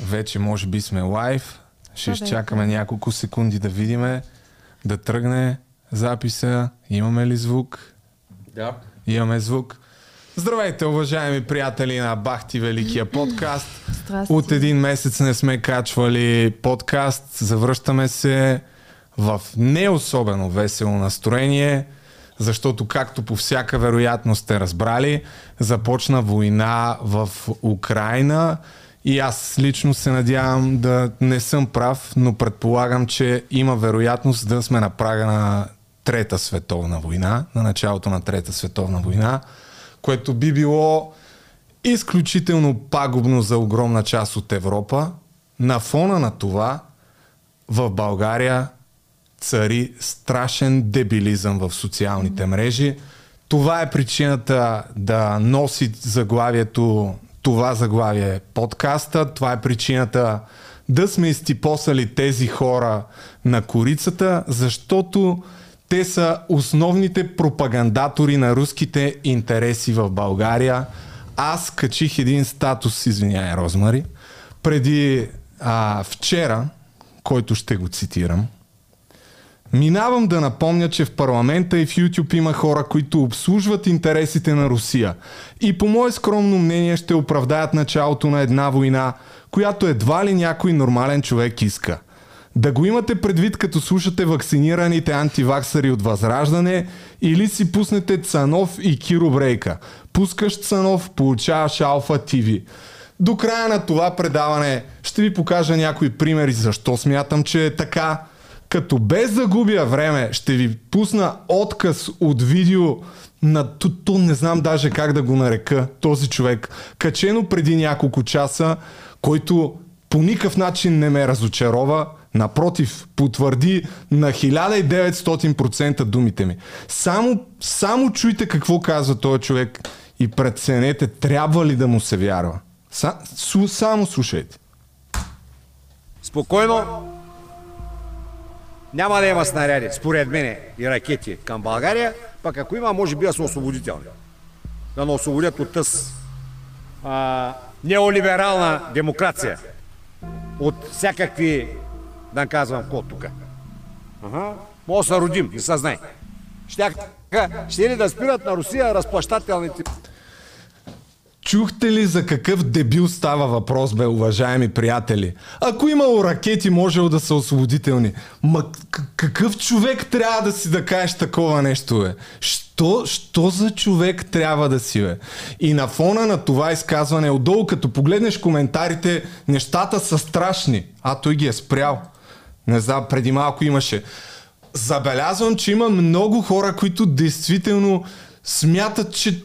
Вече може би сме лайв. Ще Да, изчакаме няколко секунди да видиме, да тръгне записа. Имаме ли звук? Да. Имаме звук. Здравейте, уважаеми приятели на Бахти Великия подкаст. Здрасти. От един месец не сме качвали подкаст. Завръщаме се в не особено весело настроение, защото както по всяка вероятност сте разбрали, започна война в Украина и аз лично се надявам да не съм прав, но предполагам, че има вероятност да сме на прага на Трета световна война, на началото на Трета световна война, което би било изключително пагубно за огромна част от Европа. На фона на това в България цари страшен дебилизъм в социалните мрежи. Това е причината да носи заглавието това заглавие е подкаста. Това е причината да сме изтипосали тези хора на корицата, защото те са основните пропагандатори на руските интереси в България. Аз качих един статус, извиняй, Розмари, преди а, вчера, който ще го цитирам. Минавам да напомня, че в парламента и в YouTube има хора, които обслужват интересите на Русия и по мое скромно мнение ще оправдаят началото на една война, която едва ли някой нормален човек иска. Да го имате предвид като слушате вакцинираните антиваксари от Възраждане или си пуснете Цанов и Киро Брейка. Пускаш Цанов, получаваш Алфа ТВ. До края на това предаване ще ви покажа някои примери защо смятам, че е така. Като без да губя време ще ви пусна отказ от видео на то, то не знам даже как да го нарека този човек, качено преди няколко часа, който по никакъв начин не ме разочарова, напротив, потвърди на 1900% думите ми. Само, само чуйте какво казва този човек и преценете трябва ли да му се вярва. Са, су, само слушайте. Спокойно. Няма да има снаряди, според мене, и ракети към България, пък ако има, може би да са освободителни. Да не освободят от тъс а, неолиберална демокрация. От всякакви, да казвам, ко тук. Ага. Може да се родим, не се. Ще, ще ли да спират на Русия разплащателните Чухте ли за какъв дебил става въпрос, бе, уважаеми приятели? Ако имало ракети, можело да са освободителни. Ма какъв човек трябва да си да кажеш такова нещо, бе? Що, що за човек трябва да си, бе? И на фона на това изказване, отдолу, като погледнеш коментарите, нещата са страшни. А той ги е спрял. Не знам, преди малко имаше. Забелязвам, че има много хора, които действително смятат, че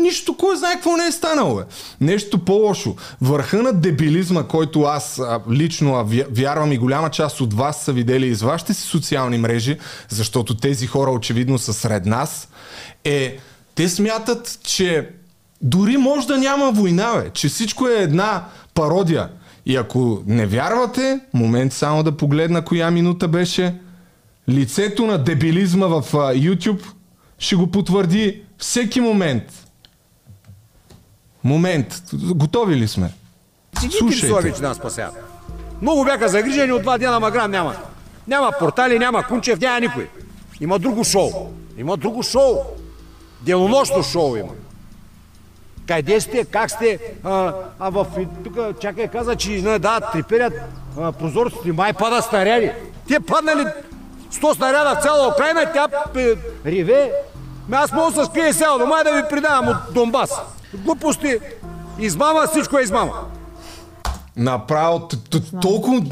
нищо, кой знае какво не е станало. Бе. Нещо по-лошо. Върха на дебилизма, който аз а, лично а, вя- вярвам и голяма част от вас са видели из вашите си социални мрежи, защото тези хора очевидно са сред нас, е те смятат, че дори може да няма война, бе, че всичко е една пародия. И ако не вярвате, момент само да погледна коя минута беше, лицето на дебилизма в а, YouTube ще го потвърди всеки момент. Момент. Готови ли сме? Слушайте. Слушайте. нас спасяват. Много бяха загрижени от два дена, ама грам няма. Няма портали, няма Кунчев, няма никой. Има друго шоу. Има друго шоу. Денонощно шоу има. Къде сте? Как сте? А, а в... Тук, чакай, каза, че не, да, треперят а, прозорците. Май пада снаряди. Те паднали 100 снаряда в цяла Украина, тя пе, реве. Ме аз мога да се скрие сега дома и да ви предавам от Донбас. Глупости. Измама, всичко е измама. Направо т- т- толкова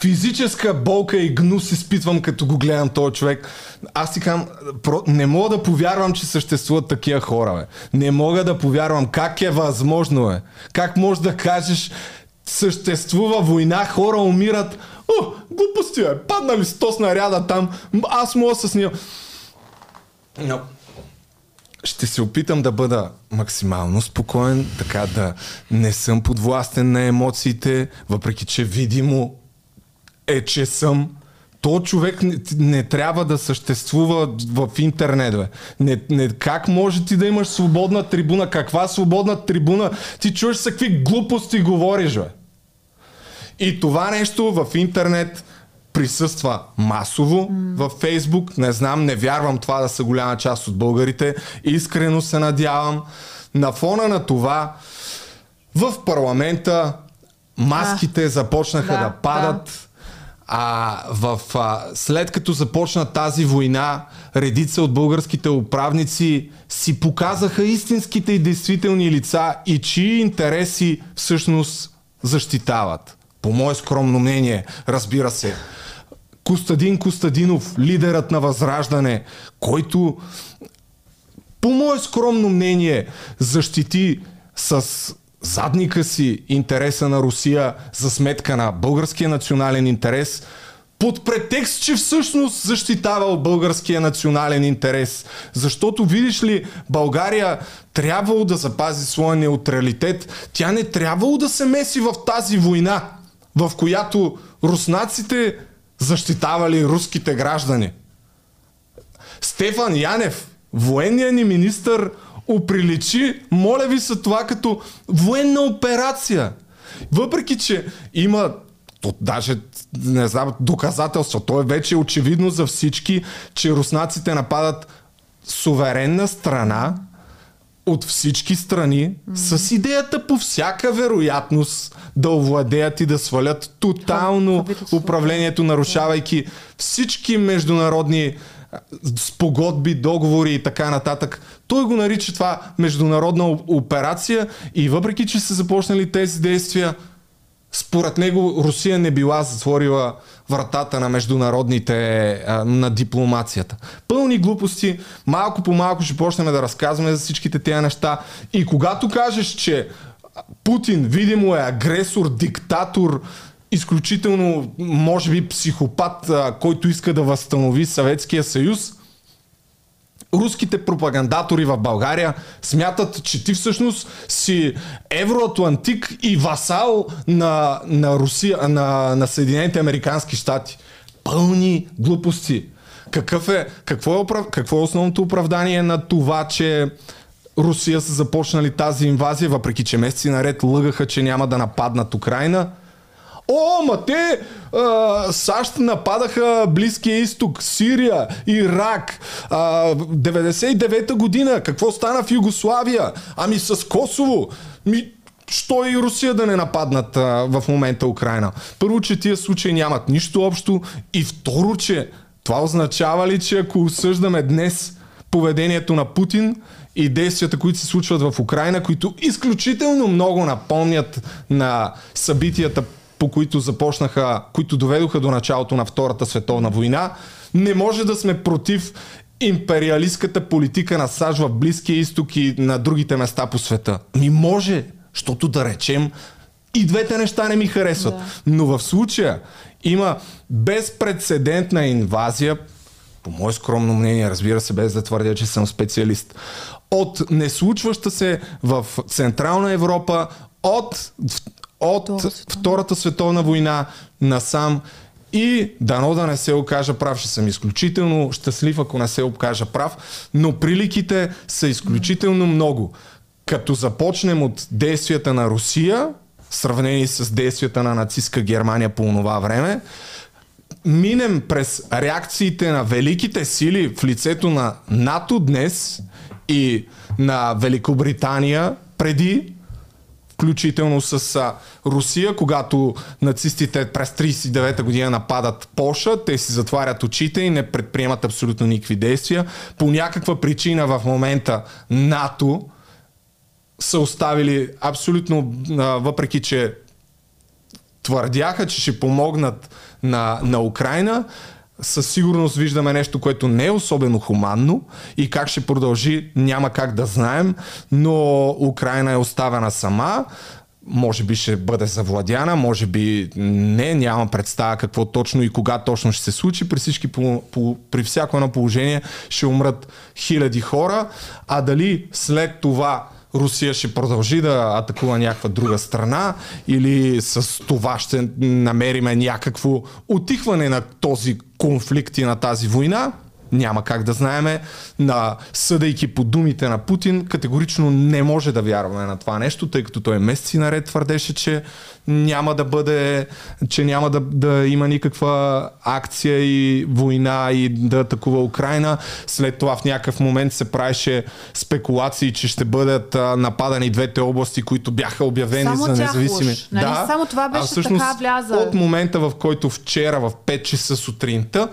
физическа болка и гнус изпитвам, като го гледам този човек. Аз си про- не мога да повярвам, че съществуват такива хора. Бе. Не мога да повярвам. Как е възможно, бе? Как можеш да кажеш, съществува война, хора умират. О, глупости, бе. Паднали 100 снаряда там. Аз мога с нея. Но ще се опитам да бъда максимално спокоен, така да не съм подвластен на емоциите, въпреки че видимо е, че съм. То човек не, не трябва да съществува в интернет, бе. Не, не, как може ти да имаш свободна трибуна? Каква свободна трибуна? Ти чуеш какви глупости говориш, бе. И това нещо в интернет присъства масово mm. във Фейсбук. Не знам, не вярвам това да са голяма част от българите. Искрено се надявам. На фона на това в парламента маските а, започнаха да, да падат. Да. А, в, а, след като започна тази война, редица от българските управници си показаха истинските и действителни лица и чии интереси всъщност защитават. По мое скромно мнение, разбира се. Костадин Костадинов, лидерът на Възраждане, който по мое скромно мнение защити с задника си интереса на Русия за сметка на българския национален интерес, под претекст, че всъщност защитавал българския национален интерес. Защото, видиш ли, България трябвало да запази своя неутралитет. Тя не трябвало да се меси в тази война, в която руснаците защитавали руските граждани. Стефан Янев, военният ни министър, оприличи, моля ви се това като военна операция. Въпреки, че има то даже не знам, доказателства. То е вече очевидно за всички, че руснаците нападат суверенна страна от всички страни mm-hmm. с идеята по всяка вероятност да овладеят и да свалят тотално управлението, нарушавайки всички международни спогодби, договори и така нататък. Той го нарича това международна операция и въпреки, че са започнали тези действия, според него Русия не била затворила вратата на международните, на дипломацията. Пълни глупости, малко по малко ще почнем да разказваме за всичките тези неща. И когато кажеш, че Путин видимо е агресор, диктатор, изключително, може би, психопат, който иска да възстанови Съветския съюз, руските пропагандатори в България смятат, че ти всъщност си евроатлантик и васал на, на, Русия, на, на Съединените Американски щати. Пълни глупости. Какъв е, какво, е, какво е основното оправдание на това, че Русия са започнали тази инвазия, въпреки че месеци наред лъгаха, че няма да нападнат Украина? О, ма те а, САЩ нападаха Близкия изток, Сирия, Ирак, а, 99-та година, какво стана в Югославия? Ами с Косово. Ми, що и Русия да не нападнат а, в момента Украина? Първо, че тия случаи нямат нищо общо и второ, че това означава ли, че ако осъждаме днес поведението на Путин и действията, които се случват в Украина, които изключително много напомнят на събитията по които започнаха, които доведоха до началото на Втората световна война, не може да сме против империалистката политика на САЩ в Близкия изток и на другите места по света. Ми може, защото да речем, и двете неща не ми харесват. Да. Но в случая има безпредседентна инвазия, по мое скромно мнение, разбира се, без да твърдя, че съм специалист, от неслучваща се в Централна Европа, от от Втората световна война насам и дано да не се окажа прав, ще съм изключително щастлив, ако не се окажа прав, но приликите са изключително много. Като започнем от действията на Русия, сравнени с действията на нацистска Германия по това време, минем през реакциите на великите сили в лицето на НАТО днес и на Великобритания преди включително с Русия, когато нацистите през 39-та година нападат Польша, те си затварят очите и не предприемат абсолютно никакви действия. По някаква причина в момента НАТО са оставили абсолютно, въпреки че твърдяха, че ще помогнат на, на Украина, със сигурност виждаме нещо, което не е особено хуманно и как ще продължи, няма как да знаем, но Украина е оставена сама, може би ще бъде завладяна, може би не, нямам представа какво точно и кога точно ще се случи. При, всички, по, по, при всяко едно положение ще умрат хиляди хора, а дали след това Русия ще продължи да атакува някаква друга страна или с това ще намериме някакво отихване на този конфликт и на тази война, няма как да знаеме. На, съдейки по думите на Путин, категорично не може да вярваме на това нещо, тъй като той месеци наред твърдеше, че няма да бъде, че няма да, да има никаква акция и война и да атакува Украина. След това в някакъв момент се правеше спекулации, че ще бъдат а, нападани двете области, които бяха обявени Само за независими. уж, нали? Само това беше а всъщност, така вляза. От момента, в който вчера в 5 часа сутринта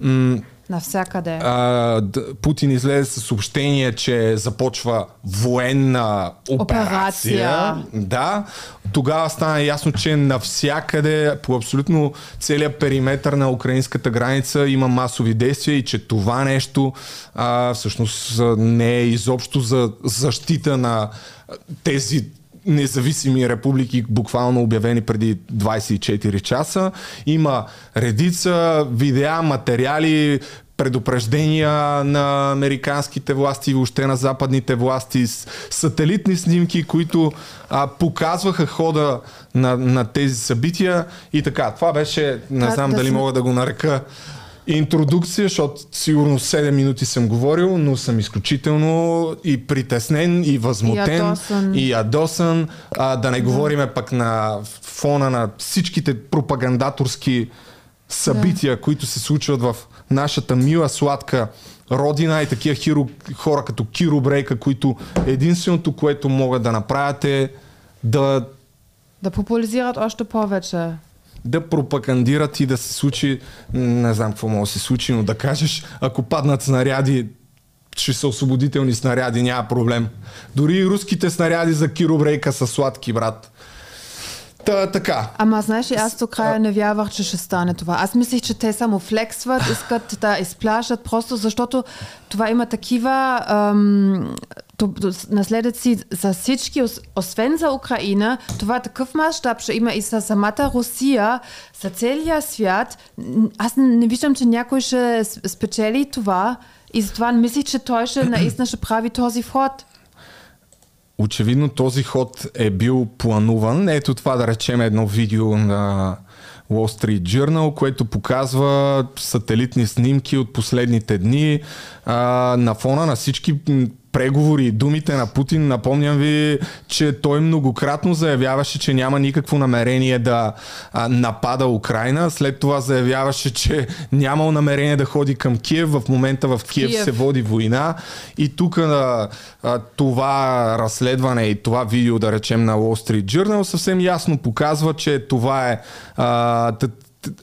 м- Навсякъде. а, Путин излезе с съобщение, че започва военна операция. Операция. Да. Тогава стана ясно, че навсякъде, по абсолютно целият периметър на украинската граница има масови действия и че това нещо а, всъщност не е изобщо за защита на тези независими републики, буквално обявени преди 24 часа. Има редица видеа, материали, предупреждения на американските власти и въобще на западните власти, сателитни снимки, които а, показваха хода на, на тези събития и така. Това беше, не знам да дали сме- мога да го нарека интродукция, защото сигурно 7 минути съм говорил, но съм изключително и притеснен, и възмутен, И ядосан. и ядосан. А, да не говориме пък на фона на всичките пропагандаторски събития, които се случват в нашата мила, сладка родина и такива хиро, хора като Киро Брейка, които единственото, което могат да направят е да Да популяризират още повече. Да пропагандират и да се случи, не знам какво може да се случи, но да кажеш, ако паднат снаряди, ще са освободителни снаряди, няма проблем. Дори и руските снаряди за киробрейка са сладки, брат. Та, така. Ама знаеш ли, аз до края не вярвах, че ще стане това. Аз мислих, че те само флексват, искат да изплашат, просто защото това има такива ам, то- наследъци за всички, ос- освен за Украина. Това е такъв мащаб, ще има и за самата Русия, за целия свят. Аз не виждам, че някой ще спечели това и затова мислих, че той ще наистина ще прави този вход. Очевидно този ход е бил плануван. Ето това да речем едно видео на Wall Street Journal, което показва сателитни снимки от последните дни а, на фона на всички преговори и думите на Путин. Напомням ви, че той многократно заявяваше, че няма никакво намерение да а, напада Украина. След това заявяваше, че нямал намерение да ходи към Киев. В момента в Киев, Киев. се води война. И тук а, а, това разследване и това видео, да речем, на Wall Street Journal съвсем ясно показва, че това е а,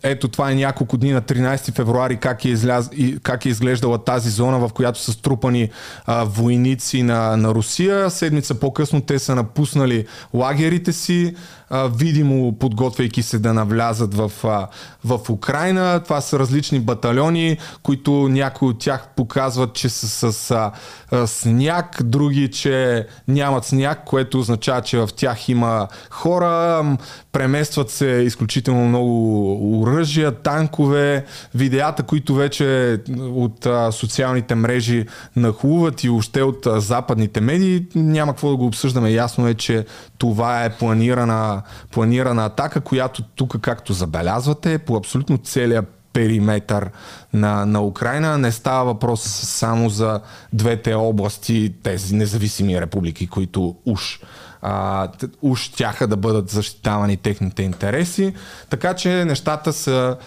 ето това е няколко дни на 13 февруари как е, изляз, как е изглеждала тази зона, в която са струпани а, войници на, на Русия. Седмица по-късно те са напуснали лагерите си, а, видимо подготвяйки се да навлязат в, а, в Украина. Това са различни батальони, които някои от тях показват, че са с а, а, сняг, други, че нямат сняг, което означава, че в тях има хора, преместват се изключително много оръжия, танкове, видеята, които вече от а, социалните мрежи нахлуват и още от а, западните медии, няма какво да го обсъждаме. Ясно е, че това е планирана, планирана атака, която тук, както забелязвате, е по абсолютно целия периметър на, на Украина. Не става въпрос само за двете области, тези независими републики, които уж а, уж тяха да бъдат защитавани техните интереси. Така че нещата са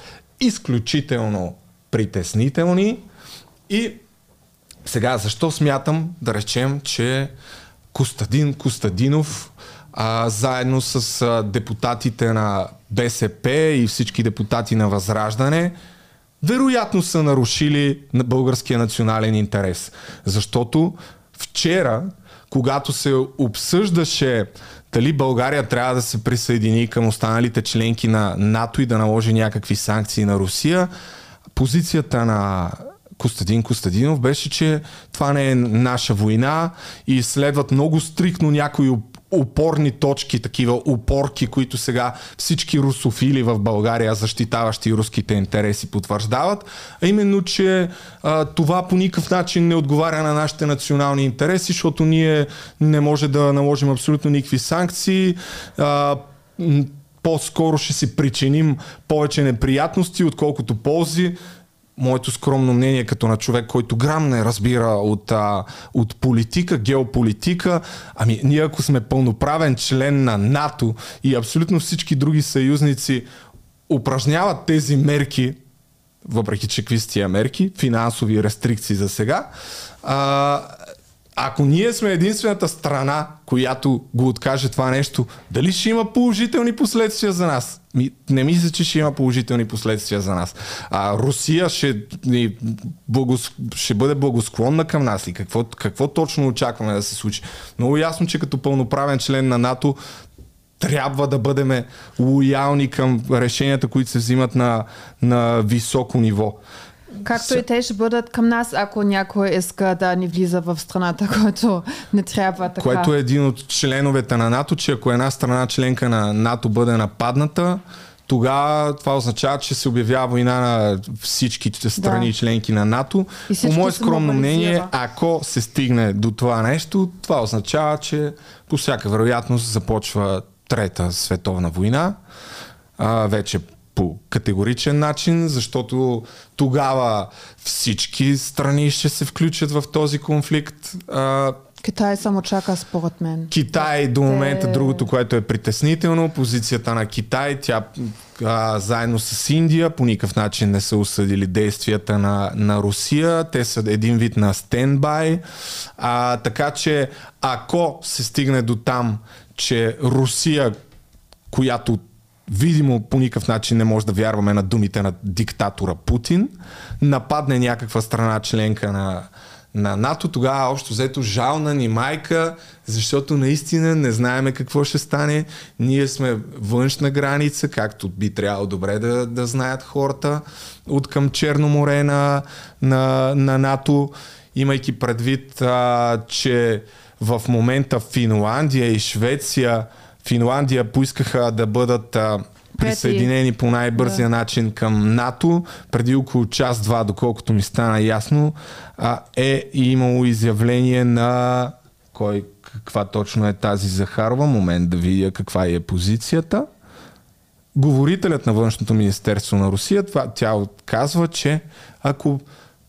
изключително притеснителни и сега, защо смятам да речем, че Костадин Костадинов а, заедно с а, депутатите на БСП и всички депутати на Възраждане вероятно са нарушили на българския национален интерес. Защото вчера, когато се обсъждаше дали България трябва да се присъедини към останалите членки на НАТО и да наложи някакви санкции на Русия, позицията на Костадин Костадинов беше, че това не е наша война и следват много стрикно някои опорни точки, такива опорки, които сега всички русофили в България, защитаващи руските интереси, потвърждават, а именно, че а, това по никакъв начин не отговаря на нашите национални интереси, защото ние не може да наложим абсолютно никакви санкции. А, по-скоро ще си причиним повече неприятности, отколкото ползи. Моето скромно мнение като на човек, който грам не разбира от, а, от политика, геополитика, ами ние ако сме пълноправен член на НАТО и абсолютно всички други съюзници упражняват тези мерки, въпреки че какви мерки, финансови рестрикции за сега, а, ако ние сме единствената страна, която го откаже това нещо, дали ще има положителни последствия за нас? Ми, не мисля, че ще има положителни последствия за нас. А Русия ще, ни, благос, ще бъде благосклонна към нас и какво, какво точно очакваме да се случи? Много ясно, че като пълноправен член на НАТО трябва да бъдем лоялни към решенията, които се взимат на, на високо ниво. Както и те ще бъдат към нас, ако някой иска да ни влиза в страната, който не трябва така. Което е един от членовете на НАТО, че ако една страна членка на НАТО бъде нападната, тогава това означава, че се обявява война на всички страни да. членки на НАТО. По мое скромно мнение, ако се стигне до това нещо, това означава, че по всяка вероятност започва Трета световна война. А, вече по категоричен начин, защото тогава всички страни ще се включат в този конфликт. А, Китай само чака според мен. Китай до момента, Те... другото, което е притеснително, позицията на Китай, тя а, заедно с Индия по никакъв начин не са осъдили действията на, на Русия. Те са един вид на стендбай. А, така че ако се стигне до там, че Русия, която видимо по никакъв начин не може да вярваме на думите на диктатора Путин, нападне някаква страна членка на, на НАТО, тогава общо взето жална ни майка, защото наистина не знаеме какво ще стане. Ние сме външна граница, както би трябвало добре да, да знаят хората от към Черно море на, на, на НАТО, имайки предвид, а, че в момента Финландия и Швеция Финландия поискаха да бъдат а, присъединени по най-бързия да. начин към НАТО. Преди около час-два, доколкото ми стана ясно, а, е имало изявление на кой, каква точно е тази Захарова. Момент да видя каква е позицията. Говорителят на външното министерство на Русия, това, тя казва, че ако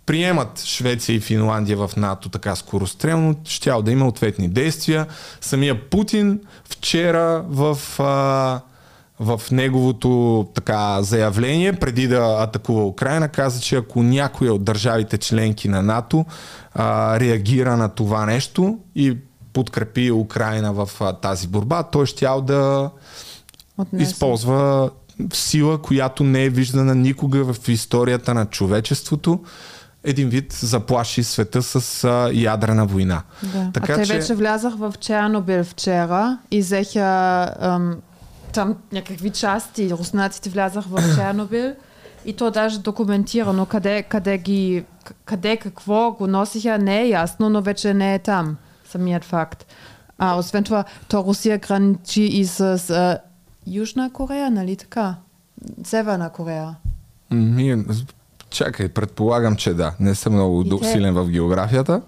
приемат Швеция и Финландия в НАТО така скорострелно, ще да има ответни действия. Самия Путин вчера в, а, в неговото така заявление, преди да атакува Украина, каза, че ако някоя от държавите членки на НАТО а, реагира на това нещо и подкрепи Украина в а, тази борба, той ще да Отнесе. използва сила, която не е виждана никога в историята на човечеството един вид заплаши света с а, ядрена война. Да. Така, а те че... вече влязах в Чернобил вчера и взеха ам, там някакви части, руснаците влязах в Чернобил и то даже документирано къде, къде, ги, къде какво го носиха не е ясно, но вече не е там самият факт. А освен това, то Русия граничи и с а, Южна Корея, нали така? Северна Корея. Ми, Чакай, предполагам, че да. Не съм много и силен в географията.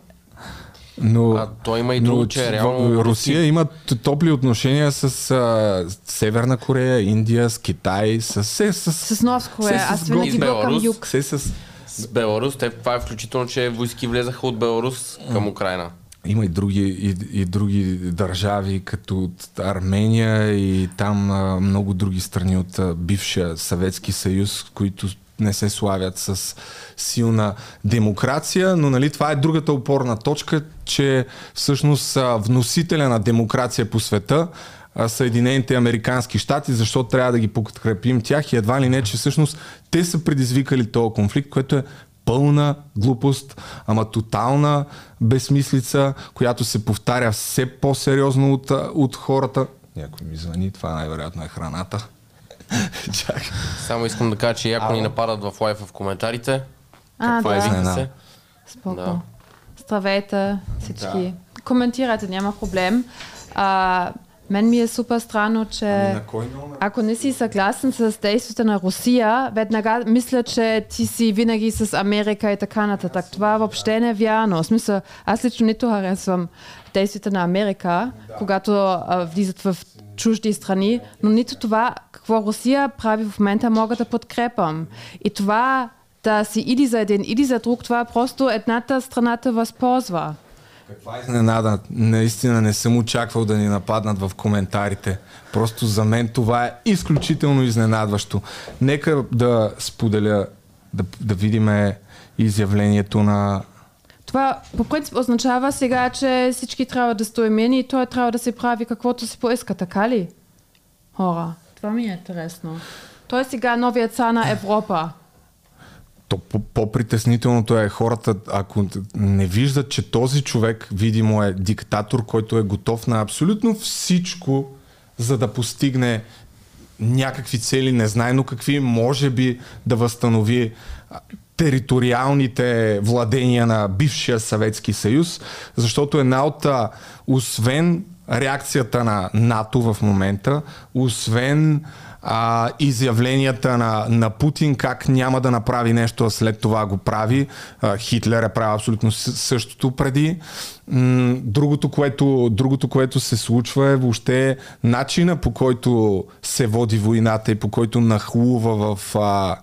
Но, а той има и друго, че е реално... Русия има топли отношения с а, Северна Корея, Индия, с Китай, с... С, с, с Норд Корея. Аз винаги към юг. Се с... С Беларус, те, това е включително, че войски влезаха от Беларус към Украина. Има и други, и, и други държави, като Армения и там а, много други страни от а, бившия Съветски съюз, които не се славят с силна демокрация, но нали, това е другата опорна точка, че всъщност вносителя на демокрация по света Съединените Американски щати, защото трябва да ги подкрепим тях и едва ли не, че всъщност те са предизвикали този конфликт, което е пълна глупост, ама тотална безмислица, която се повтаря все по-сериозно от, от хората. Някой ми звъни, това най-вероятно е храната. Чак. Само искам да кажа, че яко ни нападат в лайф в коментарите. А, Какво да. е се? Споко. Да. Здравейте всички. Да. Коментирайте, няма проблем. А, мен ми е супер странно, че ами ако не си съгласен с действията на Русия, веднага мисля, че ти си винаги с Америка и така нататък. Това въобще не е вярно. В смисъл, аз лично нито харесвам действията на Америка, да. когато а, влизат в чужди страни, но нито това, какво Русия прави в момента, мога да подкрепам. И това да си иди за един, иди за друг, това просто едната страната възползва. Каква изненада. Наистина не съм очаквал да ни нападнат в коментарите. Просто за мен това е изключително изненадващо. Нека да споделя, да, да видим изявлението на това по принцип означава сега, че всички трябва да стоим и той трябва да се прави каквото си поиска, така ли? Хора, това ми е интересно. Той е сега новия цар на Европа. То по-притеснителното е хората, ако не виждат, че този човек, видимо е диктатор, който е готов на абсолютно всичко, за да постигне някакви цели, незнайно какви, може би да възстанови териториалните владения на бившия Съветски съюз, защото една от, освен реакцията на НАТО в момента, освен а, изявленията на, на Путин, как няма да направи нещо, а след това го прави. А, Хитлер е правил абсолютно същото преди. М- другото, което, другото, което се случва е въобще начина по който се води войната и по който нахлува в... А,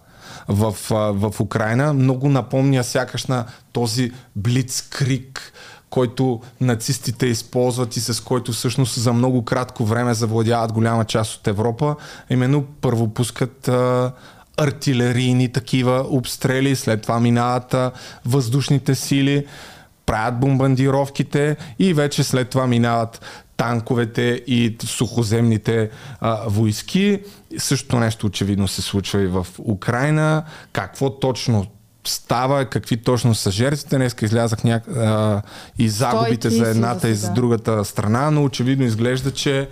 в, в Украина. Много напомня сякаш на този блицкрик, който нацистите използват и с който всъщност за много кратко време завладяват голяма част от Европа. Именно първо пускат а, артилерийни такива обстрели, след това минават а, въздушните сили, правят бомбандировките и вече след това минават танковете и сухоземните а, войски. Същото нещо очевидно се случва и в Украина. Какво точно става, какви точно са жертвите. Днес излязах ня... а, и загубите за едната и за другата страна, но очевидно изглежда, че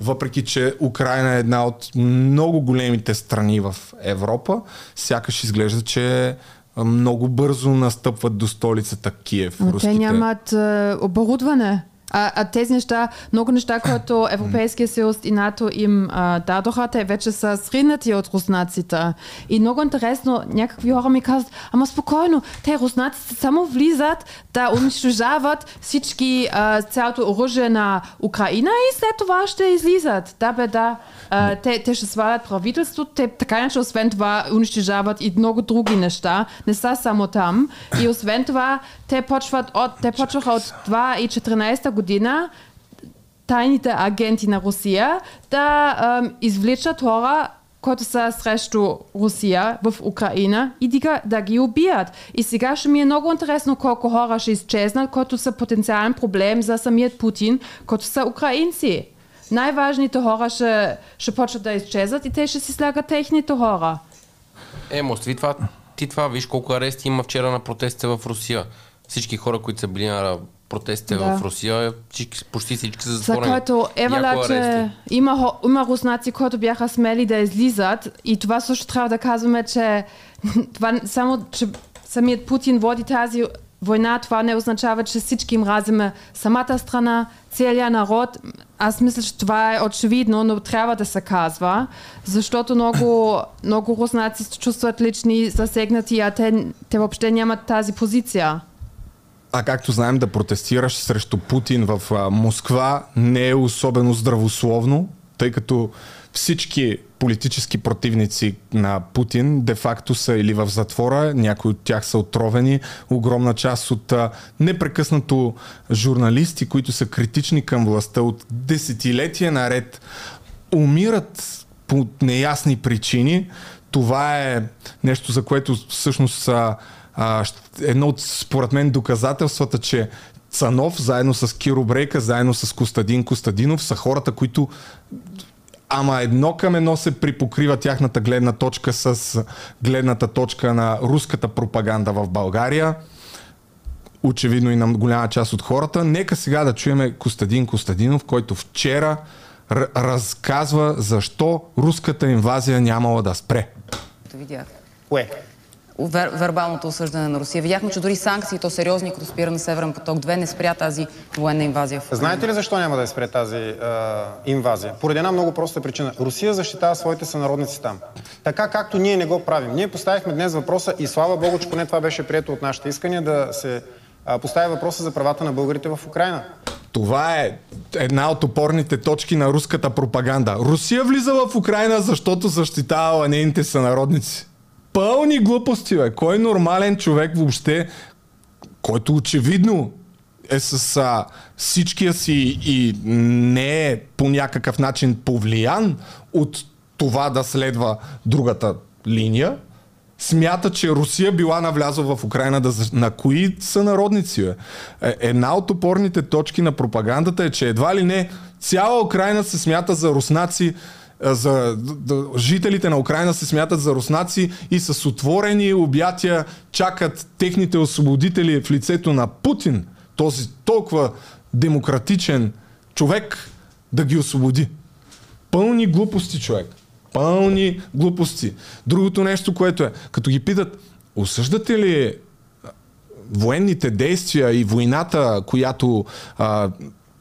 въпреки, че Украина е една от много големите страни в Европа, сякаш изглежда, че много бързо настъпват до столицата Киев. Но те нямат е, оборудване. А, а тези неща, много неща, които Европейския съюз и НАТО им а, дадоха, те вече са сринати от руснаците. И много интересно, някакви хора ми казват, ама спокойно, те руснаците само влизат да унищожават всички, а, цялото оръжие на Украина и след това ще излизат. Да, бе, да. А, те, те ще свалят правителството, те така иначе освен това унищожават и много други неща, не са само там. И освен това, те почват от, те почваха от 2014 година тайните агенти на Русия да ем, извличат хора които са срещу Русия в Украина и да, да ги убият. И сега ще ми е много интересно колко хора ще изчезнат, които са потенциален проблем за самият Путин, които са украинци. Най-важните хора ще, ще почват да изчезват и те ще си слягат техните хора. Е, Мост, това, ти това виж колко арести има вчера на протестите в Русия. Всички хора, които са били на протестите да. в Русия, почти всички са затворени. За което Евала, че има, има руснаци, които бяха смели да излизат и това също трябва да казваме, че това само, че самият Путин води тази война, това не означава, че всички мразиме самата страна, целият народ. Аз мисля, че това е очевидно, но трябва да се казва, защото много, много руснаци се чувстват лични засегнати, а те, те въобще нямат тази позиция. А както знаем, да протестираш срещу Путин в Москва не е особено здравословно, тъй като всички политически противници на Путин де-факто са или в затвора, някои от тях са отровени, огромна част от непрекъснато журналисти, които са критични към властта от десетилетия наред, умират по неясни причини. Това е нещо, за което всъщност са а, едно от, според мен, доказателствата, че Цанов, заедно с Киро Брейка, заедно с Костадин Костадинов, са хората, които ама едно към едно се припокрива тяхната гледна точка с гледната точка на руската пропаганда в България. Очевидно и на голяма част от хората. Нека сега да чуеме Костадин Костадинов, който вчера р- разказва защо руската инвазия нямала да спре. Видях. Кое? Вер, вербалното осъждане на Русия. Видяхме, че дори санкции, то сериозни, като спира на Северен поток 2, не спря тази военна инвазия. Знаете ли защо няма да е спре тази а, инвазия? Поради една много проста причина. Русия защитава своите сънародници там. Така както ние не го правим. Ние поставихме днес въпроса и слава Богу, че поне това беше прието от нашите искания да се а, постави въпроса за правата на българите в Украина. Това е една от опорните точки на руската пропаганда. Русия влиза в Украина, защото защитава нейните сънародници Пълни глупости, бе. Кой нормален човек въобще, който очевидно е с а, всичкия си и не е по някакъв начин повлиян от това да следва другата линия, смята, че Русия била навлязла в Украина да, на кои са народници. Бе? Е, една от опорните точки на пропагандата е, че едва ли не цяла Украина се смята за руснаци, за да, жителите на Украина се смятат за руснаци и с отворени обятия чакат техните освободители в лицето на Путин, този толкова демократичен човек, да ги освободи. Пълни глупости, човек. Пълни глупости. Другото нещо, което е, като ги питат, осъждате ли военните действия и войната, която а,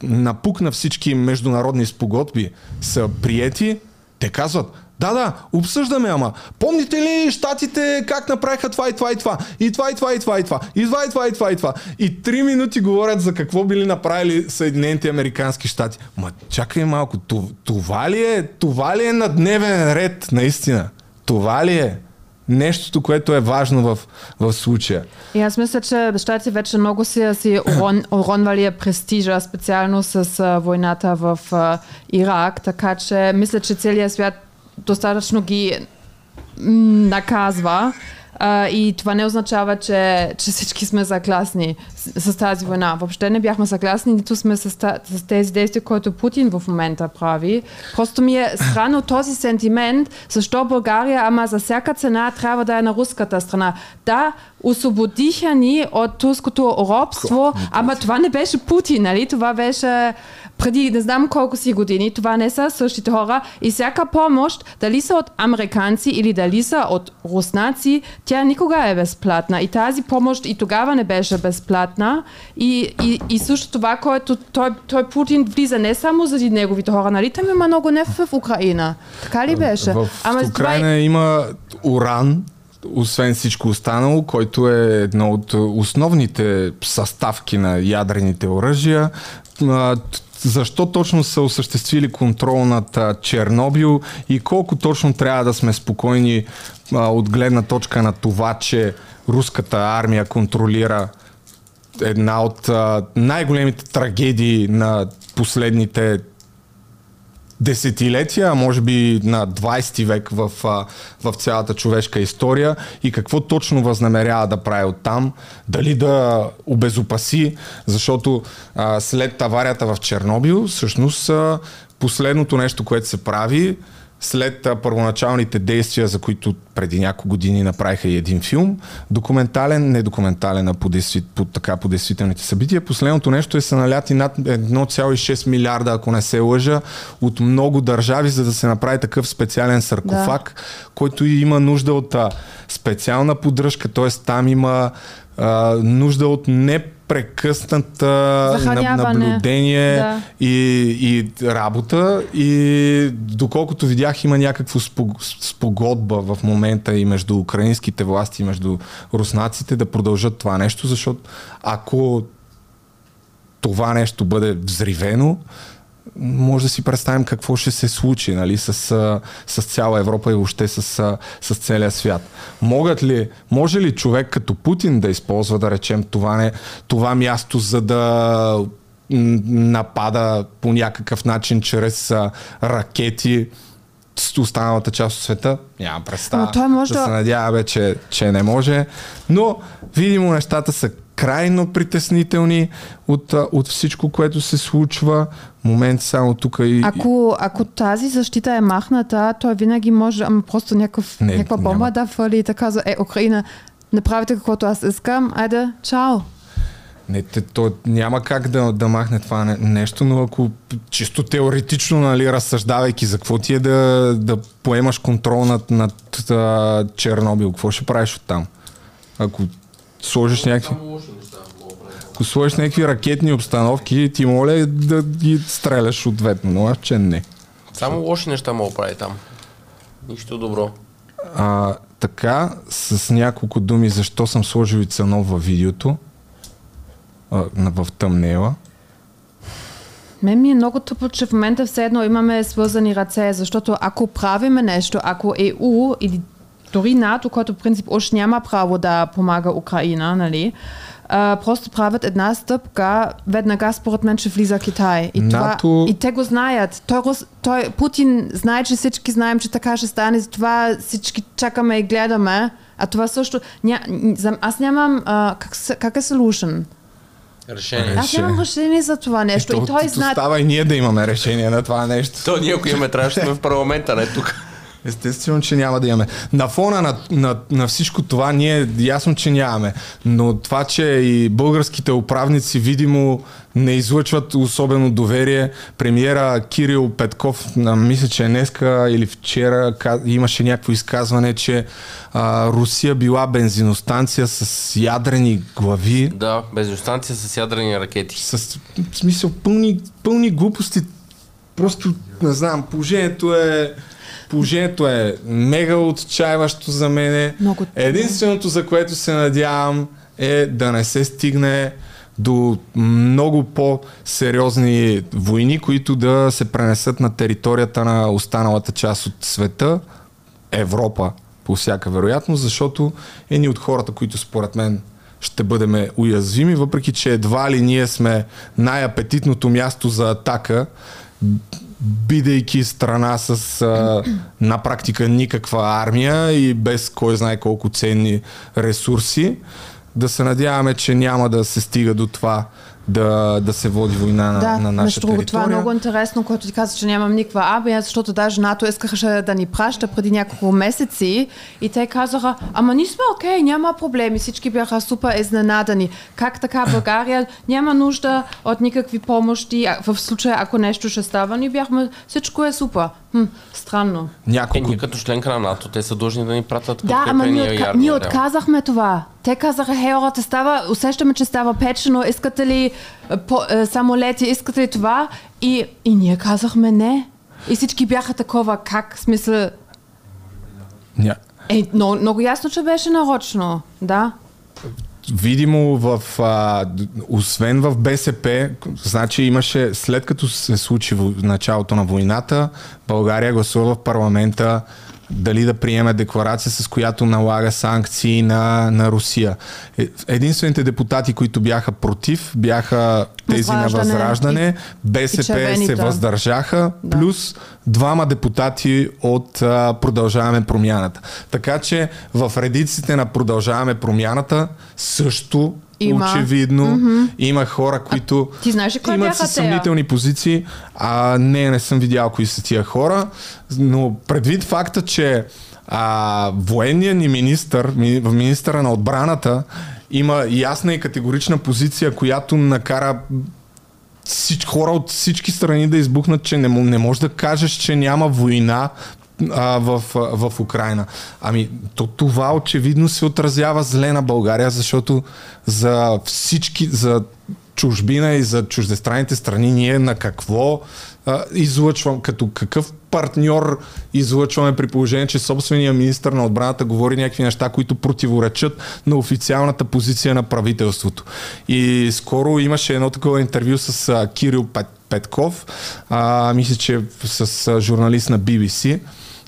напукна всички международни спогодби, са приети, те казват, да, да, обсъждаме, ама. Помните ли щатите как направиха това и това и това? И това и това и това и това. И това и това и това и това. И три минути говорят за какво били направили Съединените Американски щати. Ма чакай малко, това ли е, това ли е на дневен ред, наистина? Това ли е? Нещото, което е важно в, в случая. И аз мисля, че щати вече много си, си урон, уронвали престижа, специално с а, войната в а, Ирак, така че мисля, че целият свят достатъчно ги наказва. А, и това не означава, че, че всички сме съгласни с, с тази война. Въобще не бяхме съгласни, нито сме с, с тези действия, които Путин в момента прави. Просто ми е странно този сентимент, защо България, ама за всяка цена трябва да е на руската страна. Да, освободиха ни от турското робство, ама това не беше Путин, нали? Това беше преди не знам колко си години, това не са същите хора и всяка помощ, дали са от американци или дали са от руснаци, тя никога е безплатна. И тази помощ и тогава не беше безплатна. И, и, и също това, което той, той Путин влиза не само заради неговите хора, нали? Там има много нефт в Украина. Така ли беше? В Ама Украина това... има уран, освен всичко останало, който е едно от основните съставки на ядрените оръжия защо точно са осъществили контрол над Чернобил и колко точно трябва да сме спокойни а, от гледна точка на това, че руската армия контролира една от а, най-големите трагедии на последните десетилетия, а може би на 20 век в, в цялата човешка история и какво точно възнамерява да прави оттам, дали да обезопаси, защото а, след аварията в Чернобил, всъщност а, последното нещо, което се прави, след първоначалните действия, за които преди няколко години направиха и един филм, документален, не документален, а по, действи, по, така, по действителните събития. Последното нещо е са наляти над 1,6 милиарда, ако не се лъжа, от много държави, за да се направи такъв специален саркофаг, да. който има нужда от специална поддръжка, т.е. там има а, нужда от не прекъсната наблюдение да. и, и работа и доколкото видях има някакво спогодба в момента и между украинските власти и между руснаците да продължат това нещо, защото ако това нещо бъде взривено, може да си представим какво ще се случи нали, с, с цяла Европа и въобще с, с целия свят. Могат ли, може ли човек като Путин да използва, да речем, това, не, това място, за да напада по някакъв начин чрез ракети останалата част от света? Нямам представа. Но той може да, да се надяваме, че, че не може. Но, видимо, нещата са крайно притеснителни от, от всичко, което се случва. Момент само тук и... Ако, ако тази защита е махната, той винаги може, ама просто някакъв, не, някаква бомба няма. да фали и да казва, е, Украина, не правите каквото аз искам, айде, чао. Не, те, то няма как да, да махне това нещо, но ако чисто теоретично, нали, разсъждавайки за какво ти е да, да поемаш контрол над, над а, Чернобил, какво ще правиш оттам? Ако сложиш някакви... Ако сложиш някакви ракетни обстановки, ти моля да ги стреляш ответно, но аз че не. Само лоши неща мога прави там. Нищо добро. А, така, с няколко думи, защо съм сложил и ценов във видеото, а, в тъмнела. Мен ми е много тъпо, че в момента все едно имаме свързани ръце, защото ако правиме нещо, ако ЕУ или дори НАТО, който в принцип уж няма право да помага Украина, нали? Uh, просто правят една стъпка, веднага според мен ще влиза Китай. И, НАТО... това, и те го знаят. Той, той, Путин знае, че всички знаем, че така ще стане, затова всички чакаме и гледаме. А това също... Ня, аз нямам... Uh, как, как е solution? Решение. Аз нямам решение за това нещо. И, и той знае... Става и ние да имаме решение на това нещо. То ние, ако имаме, трябваше да сме в парламента, не тук. Естествено, че няма да имаме. На фона на, на, на всичко това ние ясно, че нямаме. Но това, че и българските управници видимо не излъчват особено доверие. Премиера Кирил Петков, мисля, че днеска или вчера имаше някакво изказване, че а, Русия била бензиностанция с ядрени глави. Да, бензиностанция с ядрени ракети. С в смисъл пълни, пълни глупости. Просто, не знам, положението е Положението е мега отчаяващо за мене. Много... Единственото, за което се надявам е да не се стигне до много по-сериозни войни, които да се пренесат на територията на останалата част от света, Европа по всяка вероятност, защото едни от хората, които според мен ще бъдем уязвими, въпреки че едва ли ние сме най-апетитното място за атака, бидейки страна с а, на практика никаква армия и без кой знае колко ценни ресурси, да се надяваме, че няма да се стига до това да, да се води война на, да, на нашата територия. това е много интересно, което ти каза, че нямам никаква армия, защото даже НАТО искаше да ни праща преди няколко месеци и те казаха, ама ние сме окей, okay, няма проблеми, всички бяха супер изненадани. Как така България няма нужда от никакви помощи, в случая ако нещо ще става, ние бяхме, всичко е супер. Хм, странно. Няколко... Е, ние като членка на НАТО, те са длъжни да ни пратят Да, ама ние, отка... ние отказахме това. Те казаха, хей, хората, става, усещаме, че става печено, искате ли е, по, е, самолети, искате ли това? И, и ние казахме не. И всички бяха такова, как, смисъл... Yeah. Е, но, много ясно, че беше нарочно, да видимо в, а, освен в БСП, значи имаше, след като се случи в началото на войната, България гласува в парламента дали да приеме декларация, с която налага санкции на, на Русия. Е, единствените депутати, които бяха против, бяха тези на Възраждане, БСП и се въздържаха, да. плюс двама депутати от а, Продължаваме промяната. Така че в редиците на Продължаваме промяната също има. Очевидно. Mm-hmm. Има хора, които а, ти знаеш кой имат със съмнителни позиции. А не, не съм видял кои са тия хора. Но предвид факта, че а, военният ни министър, ми, министъра на отбраната, има ясна и категорична позиция, която накара всички хора от всички страни да избухнат, че не, не може да кажеш, че няма война а, в, в Украина. Ами, то, това очевидно се отразява зле на България, защото за всички, за чужбина и за чуждестранните страни ние на какво а, излъчвам, като какъв партньор излъчваме при положение, че собствения министр на отбраната говори някакви неща, които противоречат на официалната позиция на правителството. И скоро имаше едно такова интервю с а, Кирил Пет, Петков, а, мисля, че с а, журналист на BBC,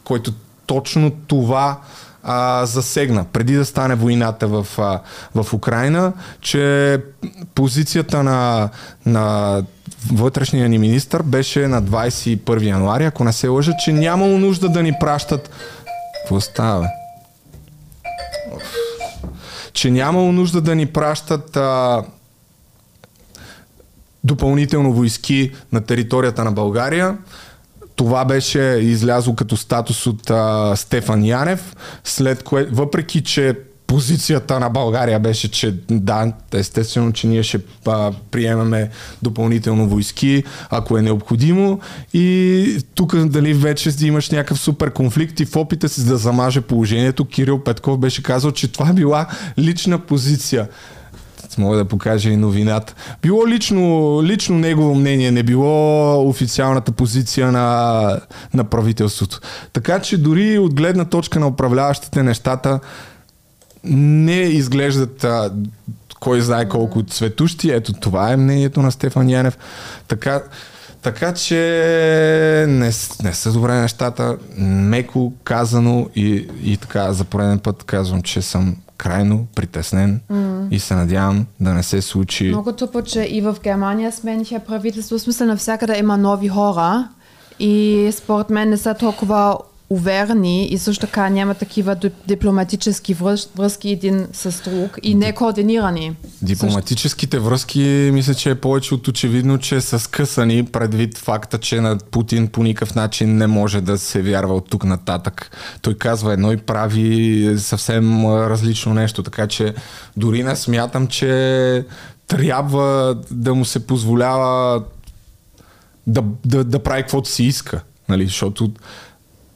който точно това а, засегна, преди да стане войната в, а, в Украина, че позицията на, на вътрешния ни министр беше на 21 януари, ако не се лъжа, че нямало нужда да ни пращат... Какво става? Че нямало нужда да ни пращат а, допълнително войски на територията на България, това беше излязло като статус от а, Стефан Янев, след кое, въпреки че позицията на България беше, че да, естествено, че ние ще а, приемаме допълнително войски, ако е необходимо. И тук дали вече имаш някакъв супер конфликт и в опита си да замаже положението, Кирил Петков беше казал, че това била лична позиция мога да покажа и новината. Било лично, лично негово мнение, не било официалната позиция на, на правителството. Така че дори от гледна точка на управляващите нещата не изглеждат а, кой знае колко цветущи. Ето това е мнението на Стефан Янев. Така, Така че не, не са добре нещата. Меко казано и, и така за пореден път казвам, че съм крайно притеснен mm. и се надявам да не се случи. Много тъпо, че и в Германия смениха правителство. В смисъл навсякъде има нови хора и според мен не са толкова уверени и също така няма такива дипломатически връзки един с друг и не координирани. Дипломатическите връзки мисля, че е повече от очевидно, че са скъсани предвид факта, че на Путин по никакъв начин не може да се вярва от тук нататък. Той казва едно и прави съвсем различно нещо, така че дори не смятам, че трябва да му се позволява да, да, да прави каквото си иска. Нали? Защото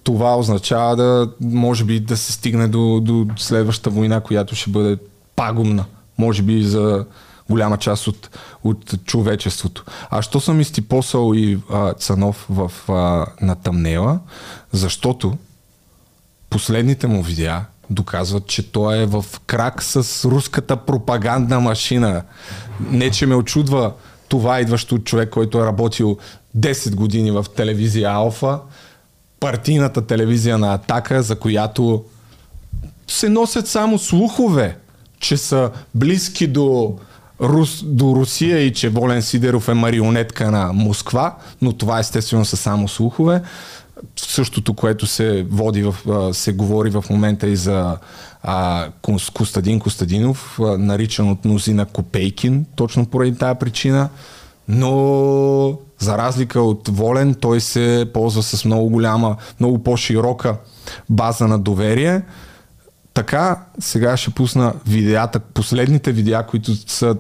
това означава да, може би, да се стигне до, до следващата война, която ще бъде пагубна. Може би за голяма част от, от човечеството. А що съм изтипосал и а, Цанов в, а, на тъмнела? Защото последните му видеа доказват, че той е в крак с руската пропагандна машина. Не, че ме очудва това идващо от човек, който е работил 10 години в телевизия Алфа, партийната телевизия на Атака, за която се носят само слухове, че са близки до, Рус, до Русия и че Волен Сидеров е марионетка на Москва, но това естествено са само слухове. Същото, което се води, в, се говори в момента и за а, Костадин Костадинов, наричан от мнозина Копейкин, точно поради тази причина. Но за разлика от Волен, той се ползва с много голяма, много по-широка база на доверие. Така, сега ще пусна видеята, последните видеа, които са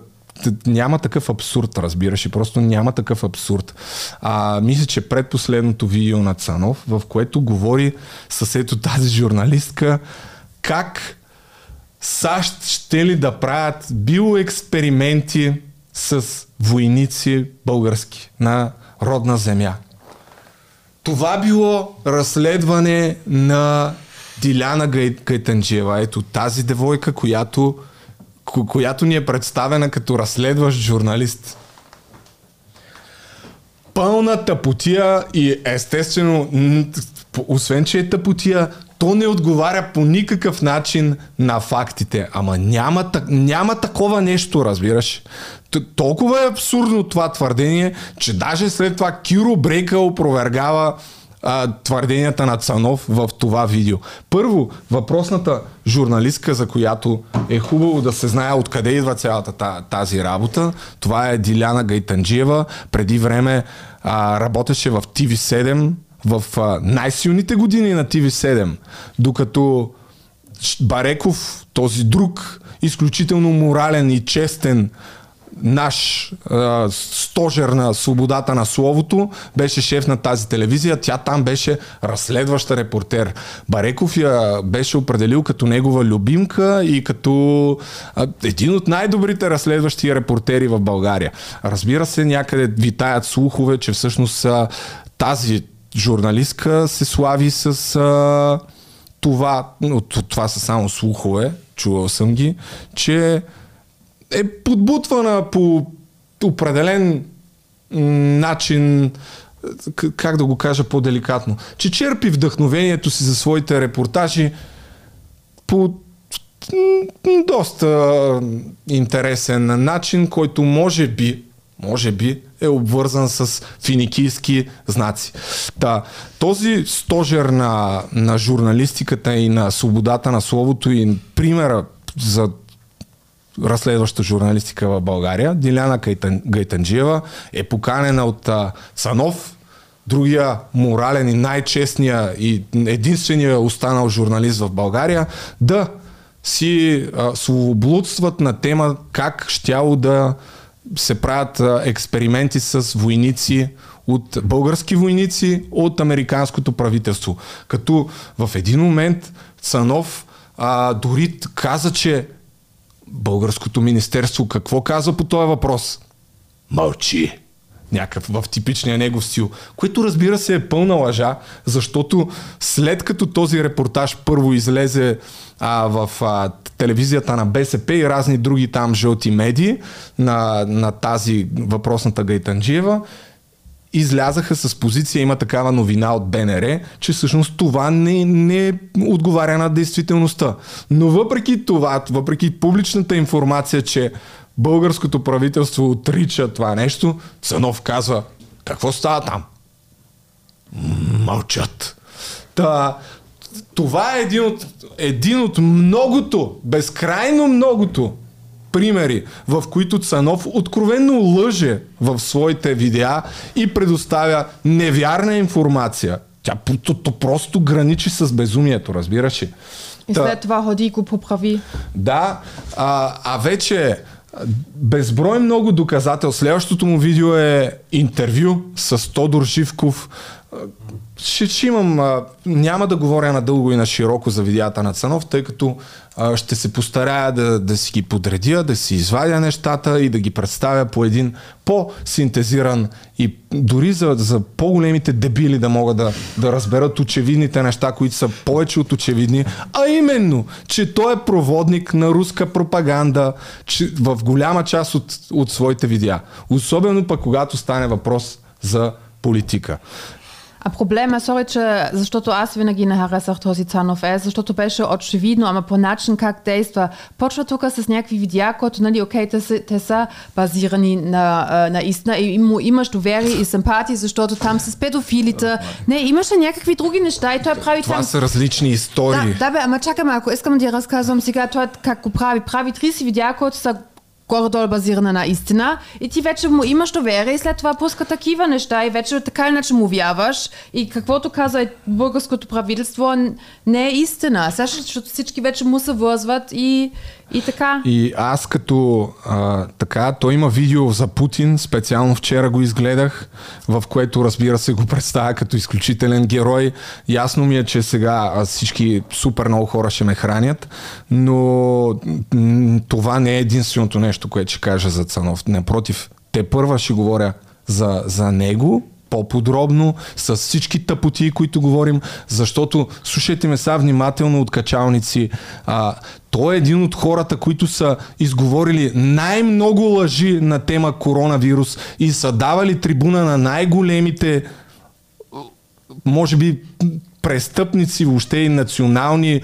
няма такъв абсурд, разбираш, и просто няма такъв абсурд. А, мисля, че предпоследното видео на Цанов, в което говори с ето тази журналистка, как САЩ ще ли да правят биоексперименти с войници български на родна земя. Това било разследване на Диляна Гайтанджиева. Ето тази девойка, която, която ни е представена като разследващ журналист. Пълна тъпотия и естествено, освен че е тъпотия, то не отговаря по никакъв начин на фактите. Ама няма, няма такова нещо, разбираш. Толкова е абсурдно това твърдение, че даже след това Киро Брейка опровергава а, твърденията на Цанов в това видео. Първо, въпросната журналистка, за която е хубаво да се знае откъде идва цялата тази работа, това е Диляна Гайтанджиева. Преди време а, работеше в TV7, в а, най-силните години на TV7, докато Бареков, този друг, изключително морален и честен наш а, стожер на свободата на словото, беше шеф на тази телевизия. Тя там беше разследваща репортер. Бареков я беше определил като негова любимка и като а, един от най-добрите разследващи репортери в България. Разбира се, някъде витаят слухове, че всъщност а, тази журналистка се слави с а, това, но това са само слухове, чувал съм ги, че е подбутвана по определен начин, как да го кажа по-деликатно, че черпи вдъхновението си за своите репортажи по доста интересен начин, който може би, може би е обвързан с финикийски знаци. Та, този стожер на, на журналистиката и на свободата на словото и примера за разследваща журналистика в България. Диляна Гайтан, Гайтанджиева е поканена от а, Цанов, другия морален и най-честния и единствения останал журналист в България, да си а, словоблудстват на тема как щяло да се правят а, експерименти с войници от български войници от американското правителство. Като в един момент Цанов а, дори каза, че българското министерство какво казва по този въпрос? Мълчи. Някакъв в типичния негов стил. Което разбира се е пълна лъжа, защото след като този репортаж първо излезе а, в а, телевизията на БСП и разни други там жълти медии на, на тази въпросната Гайтанджиева, излязаха с позиция, има такава новина от БНР, че всъщност това не, не отговаря на действителността. Но въпреки това, въпреки публичната информация, че българското правителство отрича това нещо, Цанов казва, какво става там? Мълчат. Та, това е един от, един от многото, безкрайно многото примери, в които Цанов откровенно лъже в своите видеа и предоставя невярна информация. Тя то, то просто граничи с безумието, разбираш ли? И след това ходи и го поправи. Да, а, а вече безброй много доказател. Следващото му видео е интервю с Тодор Живков, ще, ще имам, а, няма да говоря надълго и на широко за видеята на Цанов, тъй като а, ще се постарая да, да си ги подредя, да си извадя нещата и да ги представя по един по-синтезиран и дори за, за по-големите дебили да могат да, да разберат очевидните неща, които са повече от очевидни, а именно, че той е проводник на руска пропаганда че, в голяма част от, от своите видеа. Особено пък когато стане въпрос за политика. А проблема, sorry, че, защото аз винаги не харесах този Цанов е, защото беше очевидно, ама по начин как действа. Почва тук с някакви видеа, които, нали, окей, те са, те са базирани на, на истина и му имаш доверие и симпатии, защото там с педофилите. Не, имаше някакви други неща и той прави Това там... са различни истории. Да, да бе, ама чакай малко, искам да ти разказвам сега той как го прави. Прави 30 видеа, които са горе-долу базирана на истина и ти вече му имаш доверие и след това пуска такива неща и вече така иначе му вярваш и каквото каза българското правителство не е истина. Сега, защото всички вече му се вързват и, и така. И аз като а, така, той има видео за Путин, специално вчера го изгледах, в което разбира се го представя като изключителен герой. Ясно ми е, че сега всички супер много хора ще ме хранят, но това не е единственото нещо, което ще кажа за Цанов. Напротив, те първа ще говоря за, за него, по-подробно, с всички тъпоти, които говорим, защото, слушайте ме сега внимателно от качалници, а, той е един от хората, които са изговорили най-много лъжи на тема коронавирус и са давали трибуна на най-големите може би престъпници, въобще и национални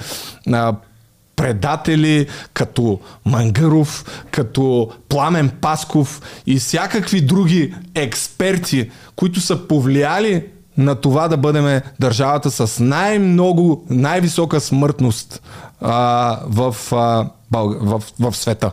а, предатели, като Мангаров, като Пламен Пасков и всякакви други експерти, които са повлияли на това да бъдем държавата с най-много, най-висока смъртност а, в, а, в, в, в света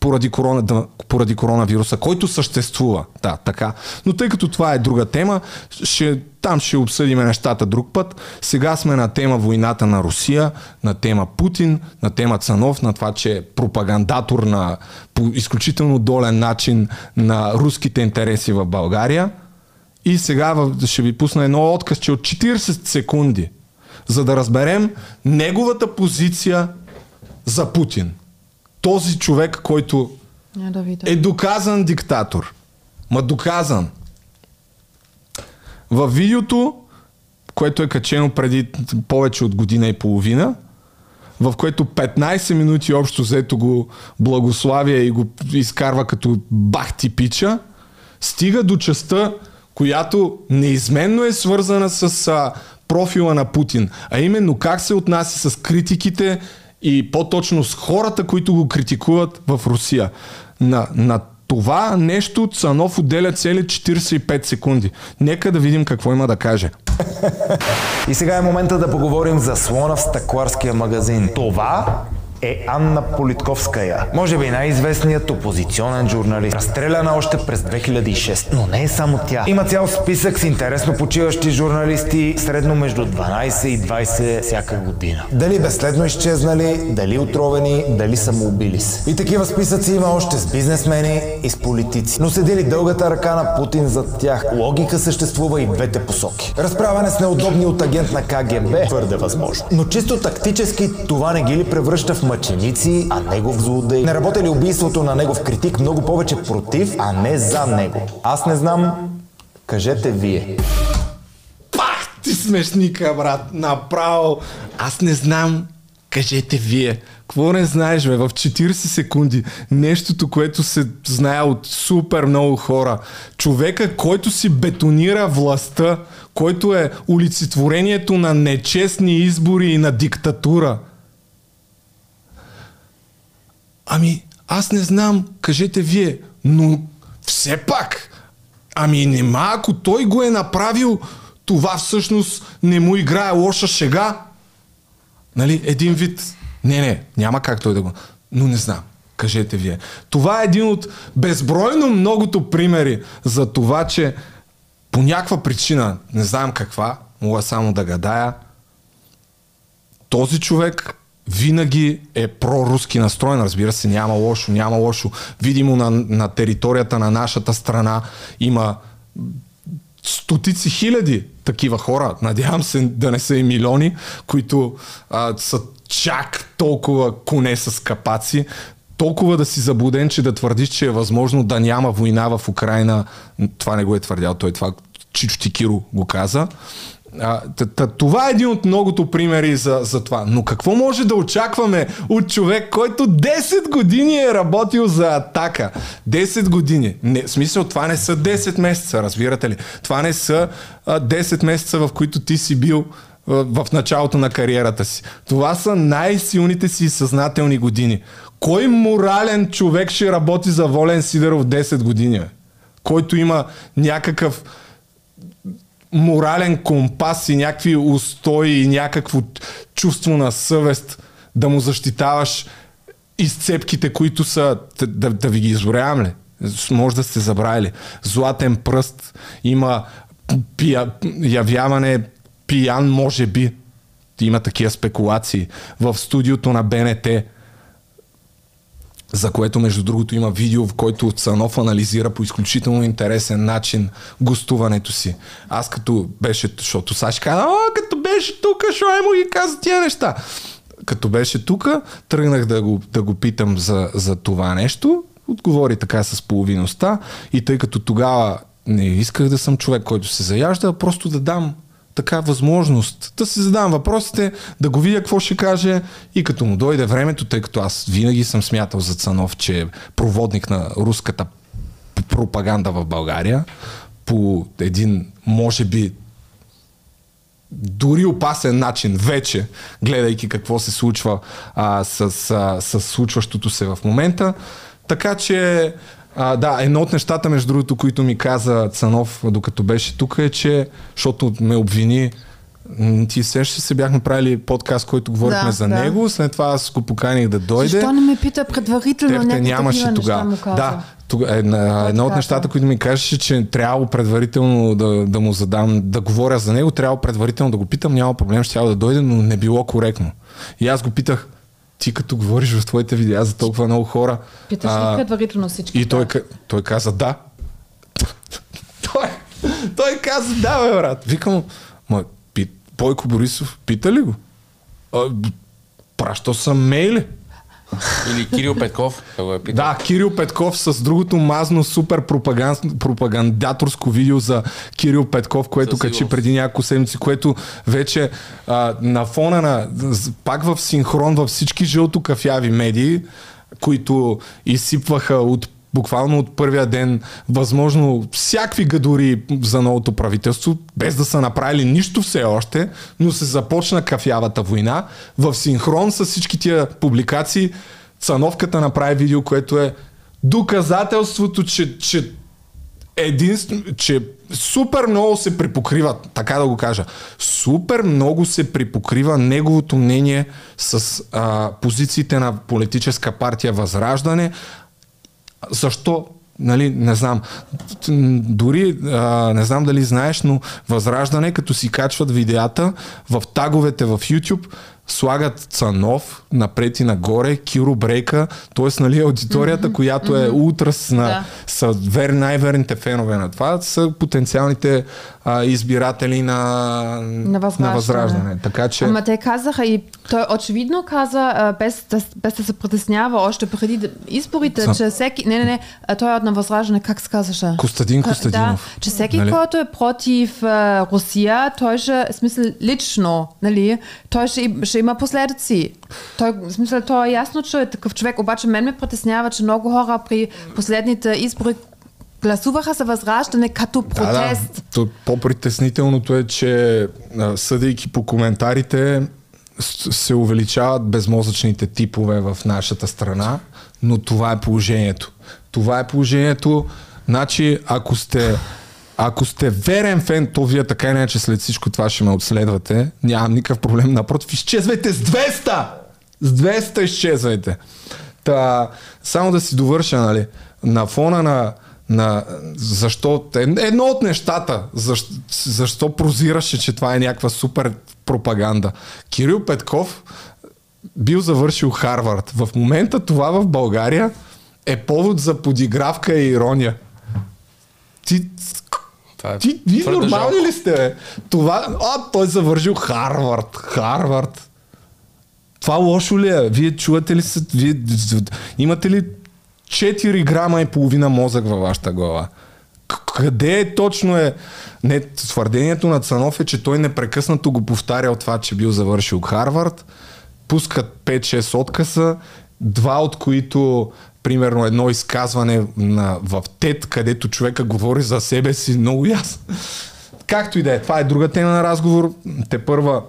поради, корона, поради коронавируса, който съществува. Да, така. Но тъй като това е друга тема, ще, там ще обсъдим нещата друг път. Сега сме на тема войната на Русия, на тема Путин, на тема Цанов, на това, че е пропагандатор на по изключително долен начин на руските интереси в България. И сега ще ви пусна едно отказ, че от 40 секунди, за да разберем неговата позиция за Путин този човек, който е доказан диктатор. Ма доказан. В видеото, което е качено преди повече от година и половина, в което 15 минути общо взето го благославя и го изкарва като бахти пича, стига до частта, която неизменно е свързана с а, профила на Путин, а именно как се отнася с критиките и по-точно с хората, които го критикуват в Русия. На, на това нещо Цанов отделя цели 45 секунди. Нека да видим какво има да каже. И сега е момента да поговорим за слона в стъкларския магазин. Това е Анна Политковская. Може би най-известният опозиционен журналист. Разстреляна още през 2006. Но не е само тя. Има цял списък с интересно почиващи журналисти, средно между 12 и 20 всяка година. Дали безследно изчезнали, дали отровени, дали самоубили се. И такива списъци има още с бизнесмени и с политици. Но седи ли дългата ръка на Путин зад тях? Логика съществува и двете посоки. Разправяне с неудобни от агент на КГБ твърде възможно. Но чисто тактически това не ги ли превръща в мъченици, а негов злодей. Не работи ли убийството на негов критик много повече против, а не за него? Аз не знам. Кажете вие. Пах ти смешника, брат. Направо. Аз не знам. Кажете вие, какво не знаеш, бе, в 40 секунди, нещото, което се знае от супер много хора. Човека, който си бетонира властта, който е олицетворението на нечестни избори и на диктатура. Ами, аз не знам, кажете вие, но все пак, ами нема, ако той го е направил, това всъщност не му играе лоша шега. Нали, един вид. Не, не, няма как той да го... Но не знам. Кажете вие. Това е един от безбройно многото примери за това, че по някаква причина, не знам каква, мога само да гадая, този човек винаги е проруски настроен, разбира се, няма лошо, няма лошо. Видимо на, на територията на нашата страна има стотици хиляди такива хора, надявам се да не са и милиони, които а, са чак толкова коне с капаци, толкова да си заблуден, че да твърдиш, че е възможно да няма война в Украина. Това не го е твърдял, той това Чичо Тикиро го каза. А, това е един от многото примери за, за това. Но какво може да очакваме от човек, който 10 години е работил за атака? 10 години. Не, смисъл, това не са 10 месеца, разбирате ли? Това не са а, 10 месеца, в които ти си бил в началото на кариерата си. Това са най-силните си съзнателни години. Кой морален човек ще работи за Волен Сидеров 10 години? Който има някакъв морален компас и някакви устои и някакво чувство на съвест да му защитаваш изцепките, които са, да, да ви ги изборявам ли? Може да сте забравили. Златен пръст, има пия, явяване пиян, може би. Има такива спекулации. В студиото на БНТ за което между другото има видео, в който Цанов анализира по изключително интересен начин гостуването си. Аз като беше, защото Саш каза, а, като беше тук, шо е му ги каза тия неща. Като беше тук, тръгнах да го, да го питам за, за това нещо, отговори така с половиността и тъй като тогава не исках да съм човек, който се заяжда, а просто да дам така възможност да си задавам въпросите, да го видя какво ще каже и като му дойде времето, тъй като аз винаги съм смятал за Цанов, че е проводник на руската пропаганда в България по един, може би, дори опасен начин вече, гледайки какво се случва а, с, а, с случващото се в момента. Така че а, да, едно от нещата, между другото, които ми каза Цанов, докато беше тук, е, че, защото ме обвини, ти сещаш се, бяхме правили подкаст, който говорихме да, за да. него, след това аз го поканих да дойде. Защо не ме пита предварително някакви нямаше тогава. Да, тога, една, едно от нещата, които ми кажеше, че трябва предварително да, да му задам, да говоря за него, трябва предварително да го питам, няма проблем, ще да дойде, но не било коректно. И аз го питах, ти като говориш в твоите видеа за толкова много хора. Питаш ли предварително всички? И той, той каза да. той, той каза да, бе, брат. Викам, ма, пи, Бойко Борисов, пита ли го? А, пращал съм мейли. Или Кирил Петков, да го е питал. Да, Кирил Петков с другото мазно супер пропаганд, пропагандаторско видео за Кирил Петков, което качи преди няколко седмици, което вече а, на фона на, пак в синхрон във всички жълто-кафяви медии, които изсипваха от буквално от първия ден възможно всякакви гадори за новото правителство, без да са направили нищо все още, но се започна кафявата война. В синхрон с всички тия публикации Цановката направи видео, което е доказателството, че, че единствено, че супер много се припокрива, така да го кажа, супер много се припокрива неговото мнение с а, позициите на политическа партия Възраждане, защо? Нали, не знам. Дори а, не знам дали знаеш, но Възраждане, като си качват видеята в таговете в YouTube, слагат Цанов напред и нагоре, Киро Брейка, т.е. Нали, аудиторията, mm-hmm. която е mm-hmm. утрас на да. са вер, най-верните фенове на това, са потенциалните а, избиратели на, на, възраждане. на възраждане. Така че... Ама те казаха и той очевидно каза, а, без, да, без да се притеснява още преди изборите, Сам... че всеки... Не, не, не, той е от на възраждане, как се казваше? Костадин Костадинов. Да, че всеки, нали? който е против а, Русия, той ще, в смисъл, лично, нали, той ще, ще има последици. Той, в смисъл, той е ясно, че е такъв човек, обаче мен ме притеснява, че много хора при последните избори гласуваха за възраждане като протест. Да, да. По-притеснителното е, че съдейки по коментарите се увеличават безмозъчните типове в нашата страна, но това е положението. Това е положението. Значи, ако сте ако сте верен фен, то вие така иначе след всичко това ще ме отследвате. Нямам никакъв проблем. Напротив, изчезвайте с 200! С 200 изчезвайте. Та, само да си довърша, нали, на фона на на защо, едно от нещата, защо, защо прозираше, че това е някаква супер пропаганда. Кирил Петков бил завършил Харвард. В момента това в България е повод за подигравка и ирония. Ти, това е ти, вие нормални жалко. ли сте? Това, а, той завършил Харвард. Харвард. Това лошо ли е? Вие чувате ли се? Вие, имате ли 4 грама и половина мозък във вашата глава. Къде е точно е? Не, твърдението на Цанов е, че той непрекъснато го повтарял това, че бил завършил Харвард. Пускат 5-6 откъса, два от които примерно едно изказване на, в ТЕД, където човека говори за себе си много ясно. Както и да е, това е друга тема на разговор. Те първа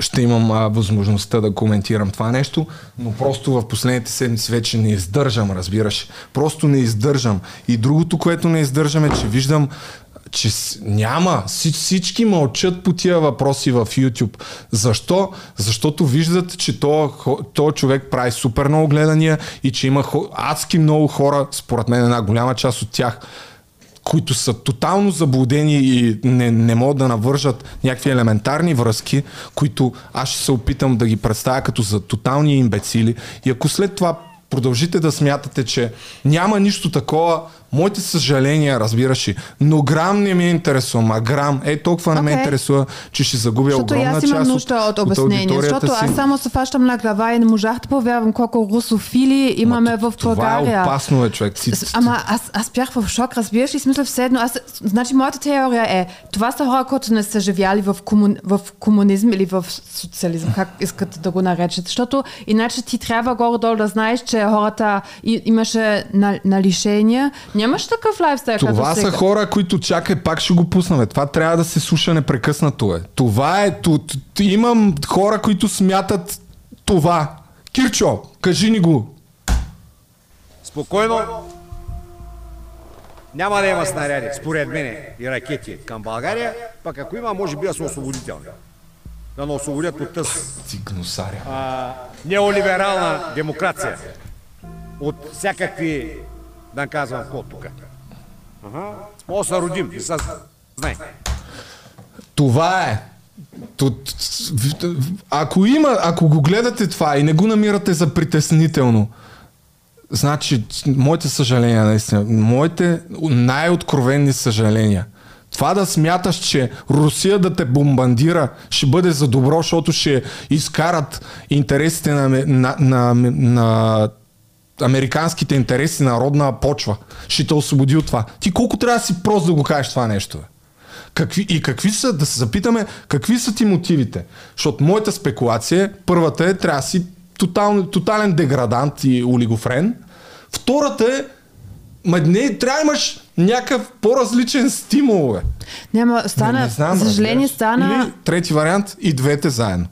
ще имам а, възможността да коментирам това нещо, но просто в последните седмици вече не издържам, разбираш. Просто не издържам. И другото, което не издържам е, че виждам че няма. Всички мълчат по тия въпроси в YouTube. Защо? Защото виждат, че то, то човек прави супер много гледания и че има адски много хора, според мен една голяма част от тях, които са тотално заблудени и не, не могат да навържат някакви елементарни връзки, които аз ще се опитам да ги представя като за тотални имбецили. И ако след това продължите да смятате, че няма нищо такова, Моите съжаления, разбираш ли, но грам не ми е интересува, а грам, е толкова okay. не ме интересува, че ще загубя защото огромна част имам нужда от, от обяснение, защото си. аз само се фащам на глава и не можах да повярвам колко русофили имаме Ма, в България. Това е опасно, е, човек. Ти, Ама аз, аз бях в шок, разбираш ли, смисъл все едно. Аз, значи, моята теория е, това са хора, които не са живяли в, комун, в комунизм или в социализъм, как искате да го наречете, защото иначе ти трябва горе-долу да знаеш, че хората имаше на, на лишения, Нямаш такъв лайфстайл. Това са сега. хора, които чакай, пак ще го пуснаме. Това трябва да се слуша непрекъснато. Е. Това е. Тут, имам хора, които смятат това. Кирчо, кажи ни го. Спокойно. Няма да има снаряди, според мен, и ракети към България, пък ако има, може би да са освободителни. Да не освободят от тъс. Ти гнусаря. А, неолиберална демокрация. От всякакви да казвам какво тук. Ага. Може да родим, не са знае. Това е. Ако има, ако го гледате това и не го намирате за притеснително, значи, моите съжаления, наистина, моите най-откровенни съжаления. Това да смяташ, че Русия да те бомбандира ще бъде за добро, защото ще изкарат интересите на, на, на, на американските интереси на родна почва. Ще те освободи от това. Ти колко трябва да си прост да го кажеш това нещо? Бе? Какви, и какви са, да се запитаме, какви са ти мотивите? Защото моята спекулация, първата е, трябва да си тотал, тотален деградант и олигофрен. Втората е, ма не, трябва да имаш някакъв по-различен стимул, бе. Няма, стана, не, не знам, за съжаление стана... Или трети вариант и двете заедно.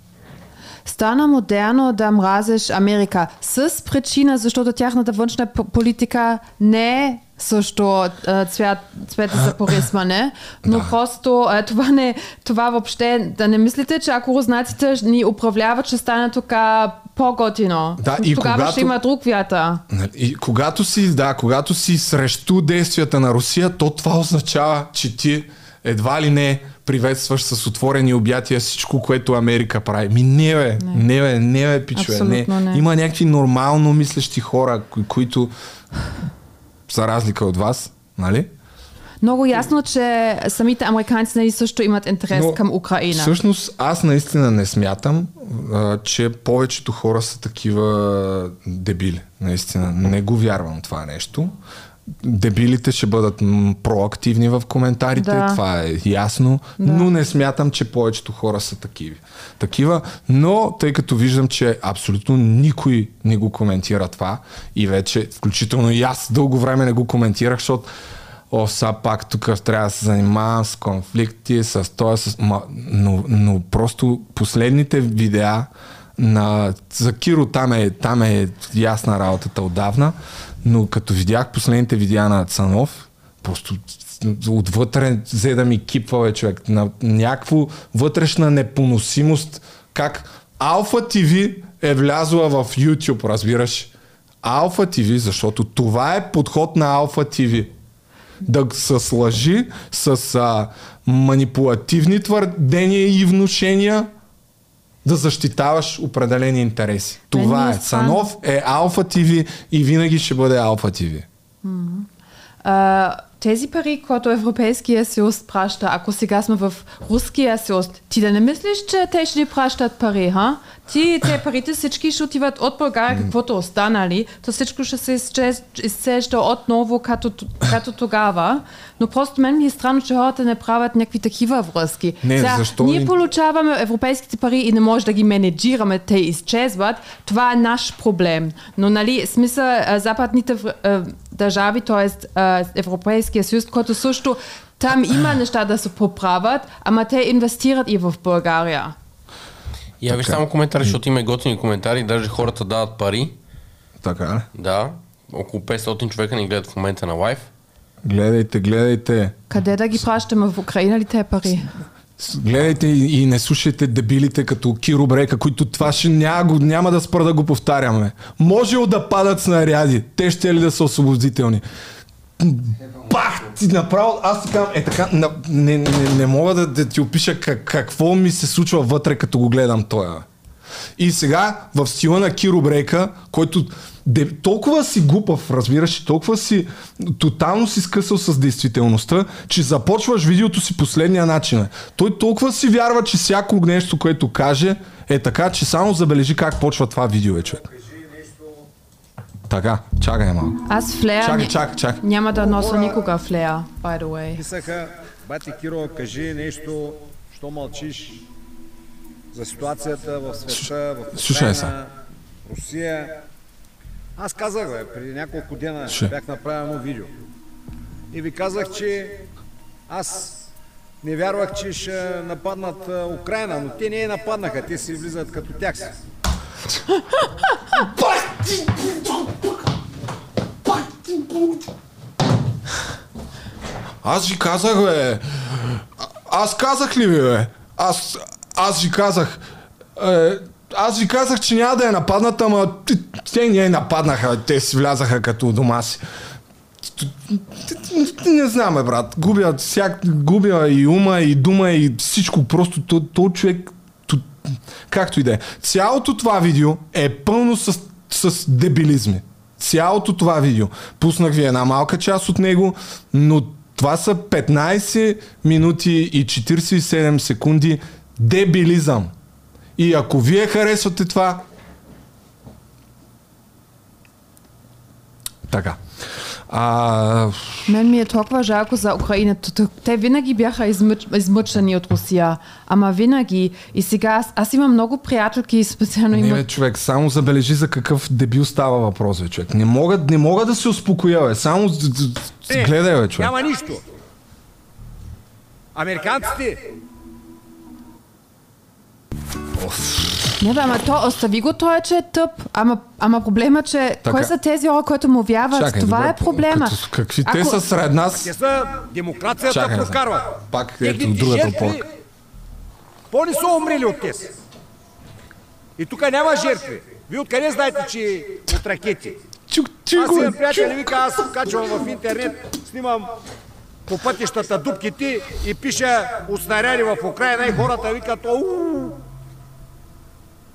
Стана модерно да мразиш Америка с причина, защото тяхната външна политика не е също цвят, цвете за порисване, но да. просто това, не, това въобще, да не мислите, че ако руснаците ни управляват, ще стане тук по-готино. Да, и Тогава когато, ще има друг. Нали, и когато си, да, когато си срещу действията на Русия, то това означава, че ти едва ли не приветстваш с отворени обятия всичко, което Америка прави. Ми не бе, не, не бе, не бе, пичове. Не. не. Има някакви нормално мислещи хора, кои, които за разлика от вас, нали? много ясно, че самите американци нали, също имат интерес Но, към Украина. Всъщност, аз наистина не смятам, а, че повечето хора са такива дебили. Наистина, не го вярвам това нещо. Дебилите ще бъдат проактивни в коментарите, Да. това е ясно, Да. но не смятам, че повечето хора са такива. такива. Но тъй като виждам, че абсолютно никой не го коментира това и вече, включително и аз дълго време не го коментирах, защото О, сега пак тук трябва да се занимавам с конфликти, с това, с... Но, но просто последните видеа на... За Киро там е, там е ясна работата отдавна, но като видях последните видеа на Цанов, просто отвътре взе да ми кипва бе, човек. На някакво вътрешна непоносимост. Как Алфа TV е влязла в YouTube, разбираш? Алфа TV, защото това е подход на Алфа TV да с лъжи, с а, манипулативни твърдения и внушения да защитаваш определени интереси. Мен Това е е. Цанов е Алфа ТВ и винаги ще бъде Алфа ТВ. Тези пари, които Европейския съюз праща, ако сега сме в Руския съюз, ти да не мислиш, че те ще ни пращат пари, ха? Ти, те парите всички ще отиват от България, каквото останали, то всичко ще се изцежда отново като, като тогава. Но просто мен ми е странно, че хората не правят някакви такива връзки. Не, Сега, защо Ние получаваме европейските пари и не може да ги менеджираме, те изчезват. Това е наш проблем. Но нали, смисъл, западните държави, т.е. Европейския съюз, който също там има неща да се поправят, ама те инвестират и в България. Я виж само коментари, защото има готини коментари, даже хората дават пари. Така ли? Да, около 500 човека ни гледат в момента на лайв. Гледайте, гледайте. Къде да ги пращаме? В Украина ли те пари? С- Гледайте и, и не слушайте дебилите като Киро Брека, които това ще няма, няма да спра да го повтаряме. Може да падат снаряди. Те ще ли да са освободителни? Бах! Ти направо, аз ти казвам, е така, на, не, не, не мога да, да ти опиша как, какво ми се случва вътре, като го гледам тоя. И сега в стила на Киро Брейка, който де, толкова си глупав, разбираш, толкова си тотално си скъсал с действителността, че започваш видеото си последния начин. Той толкова си вярва, че всяко нещо, което каже, е така, че само забележи как почва това видео, е, човек. Така, чакай малко. Аз флея Чакай, чакай, чакай. няма да нося никога флея, by the way. Писаха, бати Киро, кажи нещо, що мълчиш за ситуацията в света, в Украина, Русия. Аз казах, бе, преди няколко дена Слушай. бях направил едно видео. И ви казах, че аз не вярвах, че ще нападнат Украина, но те не я нападнаха, те си влизат като тях си. Аз ви казах, бе. Аз казах ли ви, бе? Аз, аз ви казах. Е, аз ви казах, че няма да я нападнат, ама т- те не я нападнаха, те си влязаха като дома си. Не знам, бе, брат. Губя, всяк, губя и ума, и дума, и всичко. Просто то, то човек, както и да е. Цялото това видео е пълно с, с дебилизми. Цялото това видео. Пуснах ви една малка част от него, но това са 15 минути и 47 секунди дебилизъм. И ако вие харесвате това, така. А, Мен ми е толкова жалко за Украина. Те винаги бяха измъч, измъчени от Русия. Ама винаги. И сега аз, аз имам много приятелки, специално Не, има... бе, човек, само забележи за какъв дебил става въпрос, бе, човек. Не мога, не мога да се успокоя, бе. Само з- гледай, бе, човек. Няма нищо. Американците Не, бе, ама то, остави го той, че е тъп. Ама, ама проблема, че Така. кой са тези хора, които му вярват? Чакай, Това добре, е проблема. Като, какви те Ако- са сред нас? те са демокрацията Чакай, прокарват. пак ето другата опорка. По-не са умрели от тези. И тук няма жертви. Вие откъде знаете, че от ракети? Чук, Аз чук, имам бе, приятели, вика, аз качвам в интернет, снимам по пътищата дупките и пиша от снаряди в Украина и хората викат, оу,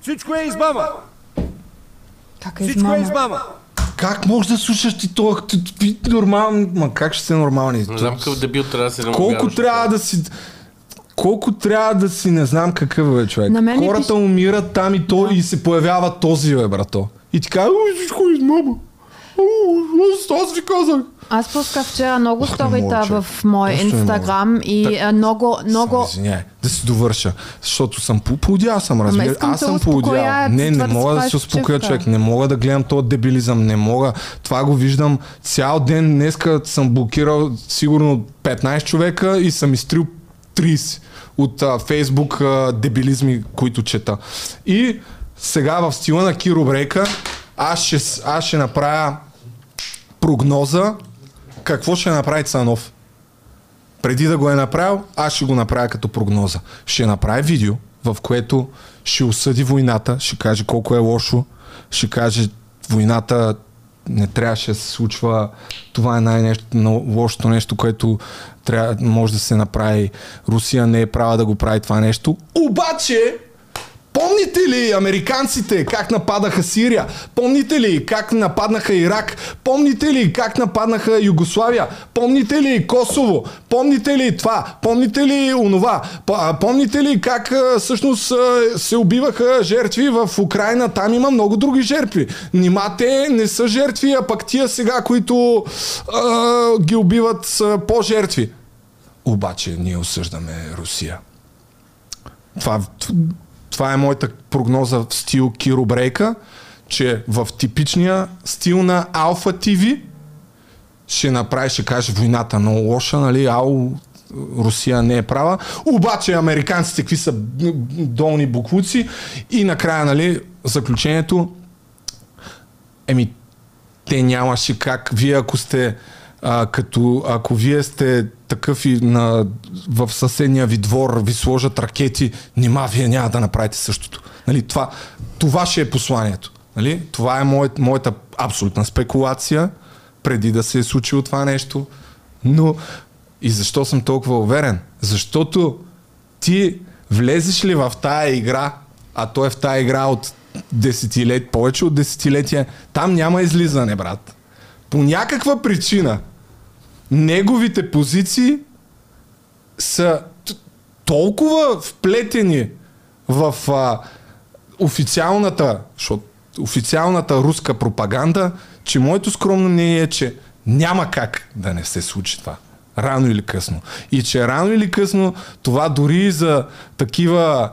всичко е измама, Как е всичко е измама? как можеш да слушаш ти това? Ти, ти, ти, нормално, ма как ще се нормални? Не знам какъв дебил трябва да се Колко трябва да си... Колко трябва да си не знам какъв е човек. На мен ми Хората пише- умират там и то и се появява този бе, брато. И ти казва, всичко е измама. Аз, ви казах. Аз пусках вчера много Ох, не мога, сторита в мой не инстаграм и Так. много, много... Извиняй, да си довърша. Защото съм по- поудял съм, разбира. Аз съм поудял. Не, не мога да се успокоя човек. Не мога да гледам този дебилизъм. Не мога. Това го виждам цял ден. Днеска съм блокирал сигурно 15 човека и съм изтрил 30 от а, Фейсбук а, дебилизми, които чета. И сега в стила на Киро Брейка аз ще, аз ще направя прогноза какво ще направи Цанов. Преди да го е направил, аз ще го направя като прогноза. Ще направи видео, в което ще осъди войната, ще каже колко е лошо, ще каже войната не трябваше да се случва, това е най-нещо, но лошото нещо, което трябва, може да се направи. Русия не е права да го прави това нещо. Обаче, Помните ли американците как нападаха Сирия? Помните ли как нападнаха Ирак? Помните ли как нападнаха Югославия? Помните ли Косово? Помните ли това? Помните ли онова? Помните ли как всъщност се убиваха жертви в Украина? Там има много други жертви. Нима те не са жертви, а пък тия сега, които а, ги убиват са по-жертви. Обаче ние осъждаме Русия. Това, това е моята прогноза в стил Киро Брейка, че в типичния стил на Алфа ТВ ще направи, ще каже войната много лоша, нали, ау, Русия не е права. Обаче американците какви са долни буклуци и накрая, нали, заключението еми, те нямаше как. Вие ако сте а, като ако вие сте такъв и на, в съседния ви двор ви сложат ракети, нима вие няма да направите същото. Нали, това, това ще е посланието. Нали? Това е моят, моята абсолютна спекулация преди да се е случило това нещо. Но и защо съм толкова уверен? Защото ти влезеш ли в тая игра, а той е в тая игра от десетилет, повече от десетилетия, там няма излизане, брат. По някаква причина неговите позиции са толкова вплетени в а, официалната, официалната руска пропаганда, че моето скромно мнение е, че няма как да не се случи това. Рано или късно. И че рано или късно това дори за такива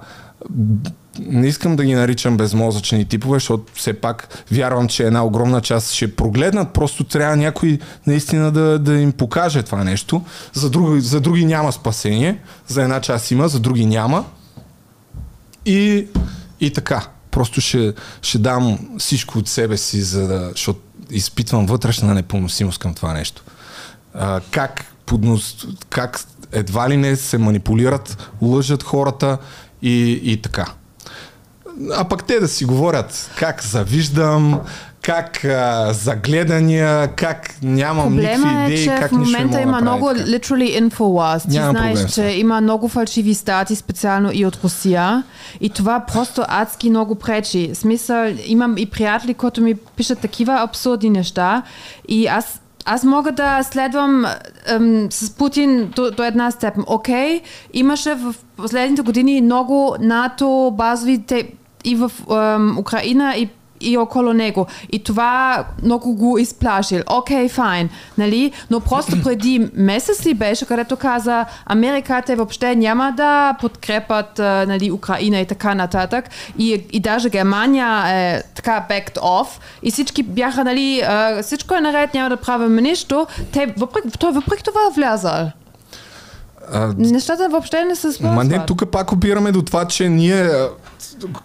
не искам да ги наричам безмозъчни типове, защото все пак вярвам, че една огромна част ще прогледнат, просто трябва някой наистина да, да им покаже това нещо. За други, за други няма спасение, за една част има, за други няма. И, и така, просто ще, ще дам всичко от себе си, за да, защото изпитвам вътрешна непоносимост към това нещо. А, как, поднос, как едва ли не се манипулират, лъжат хората и, и така. А пък те да си говорят как завиждам, как а, загледания, как нямам Проблема никакви е, идеи, че как в момента има много така. literally infowars. Ти Нямам знаеш, проблем че това. има много фалшиви стати, специално и от Русия. И това просто адски много пречи. Смисъл, имам и приятели, които ми пишат такива абсурдни неща. И аз аз мога да следвам ем, с Путин до, до една степен. Окей, имаше в последните години много НАТО базови те, и в ем, Украина и и около него. И това много го изплашил. Окей, файн. Нали? Но просто преди месец ли беше, където каза Америка те въобще няма да подкрепят нали, Украина и така нататък. И, и даже Германия е така backed off. И всички бяха, нали, всичко е наред, няма да правим нищо. Те, въпреки, той въпреки това е влязал. А, Нещата въобще не се Ма не, свързват. тук пак опираме до това, че ние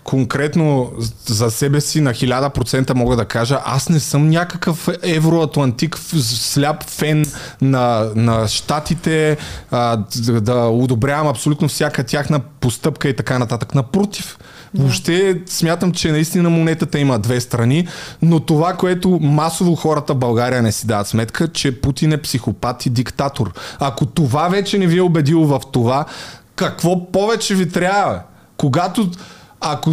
конкретно за себе си на 1000% мога да кажа, аз не съм някакъв евроатлантик сляп фен на, на щатите, а, д- да одобрявам абсолютно всяка тяхна постъпка и така нататък. Напротив, Въобще смятам, че наистина монетата има две страни, но това, което масово хората в България не си дават сметка, че Путин е психопат и диктатор. Ако това вече не ви е убедило в това, какво повече ви трябва? Когато, ако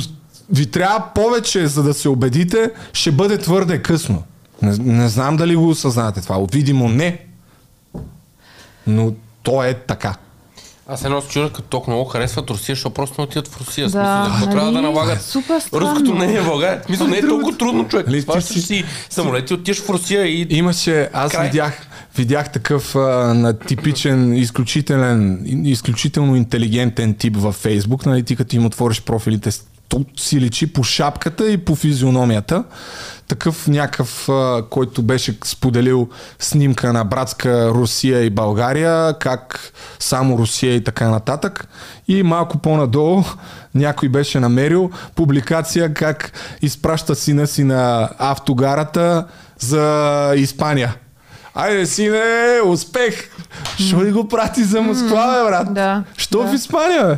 ви трябва повече, за да се убедите, ще бъде твърде късно. Не, не знам дали го осъзнавате това. Видимо не. Но то е така. Аз едно се чудя, като толкова много харесват Русия, защото просто не отиват в Русия. Да, смисъл, нали? трябва да налагат Супер странно. руското мнение в България. Смисъл, не е толкова трудно, човек. Нали, ти Сващаш си- си самолети, отиваш в Русия и... Имаше, аз Край. видях, видях такъв а, на типичен, изключителен, изключително интелигентен тип във Фейсбук, нали, ти като им отвориш профилите, си личи по шапката и по физиономията. Такъв някакъв, който беше споделил снимка на братска Русия и България, как само Русия и така нататък. И малко по-надолу някой беше намерил публикация как изпраща сина си на автогарата за Испания. Айде, сине, успех! Що ли го прати за Москва, бе, брат? Да, Що да. в Испания, бе?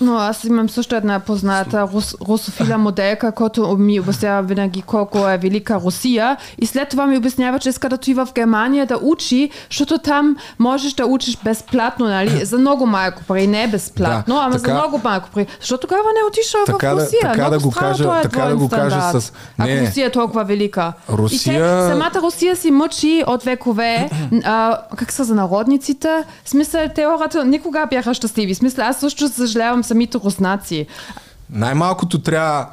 Но аз имам също една позната рус, русофила моделка, която ми обяснява винаги колко е велика Русия. И след това ми обяснява, че иска да отива в Германия да учи, защото там можеш да учиш безплатно, нали? За много малко пари, не безплатно, Да, ама така- за много малко пари. Защо тогава не отишъл Така в да- Русия? така много да го кажа- е така да го кажа с- Ако не. Русия е толкова велика. И Русия- те, самата Русия си мъчи от векове. а, как са за народниците? Смисъл, те хората никога бяха щастливи. Смисъл, аз също съжалявам самите руснаци. Най-малкото трябва,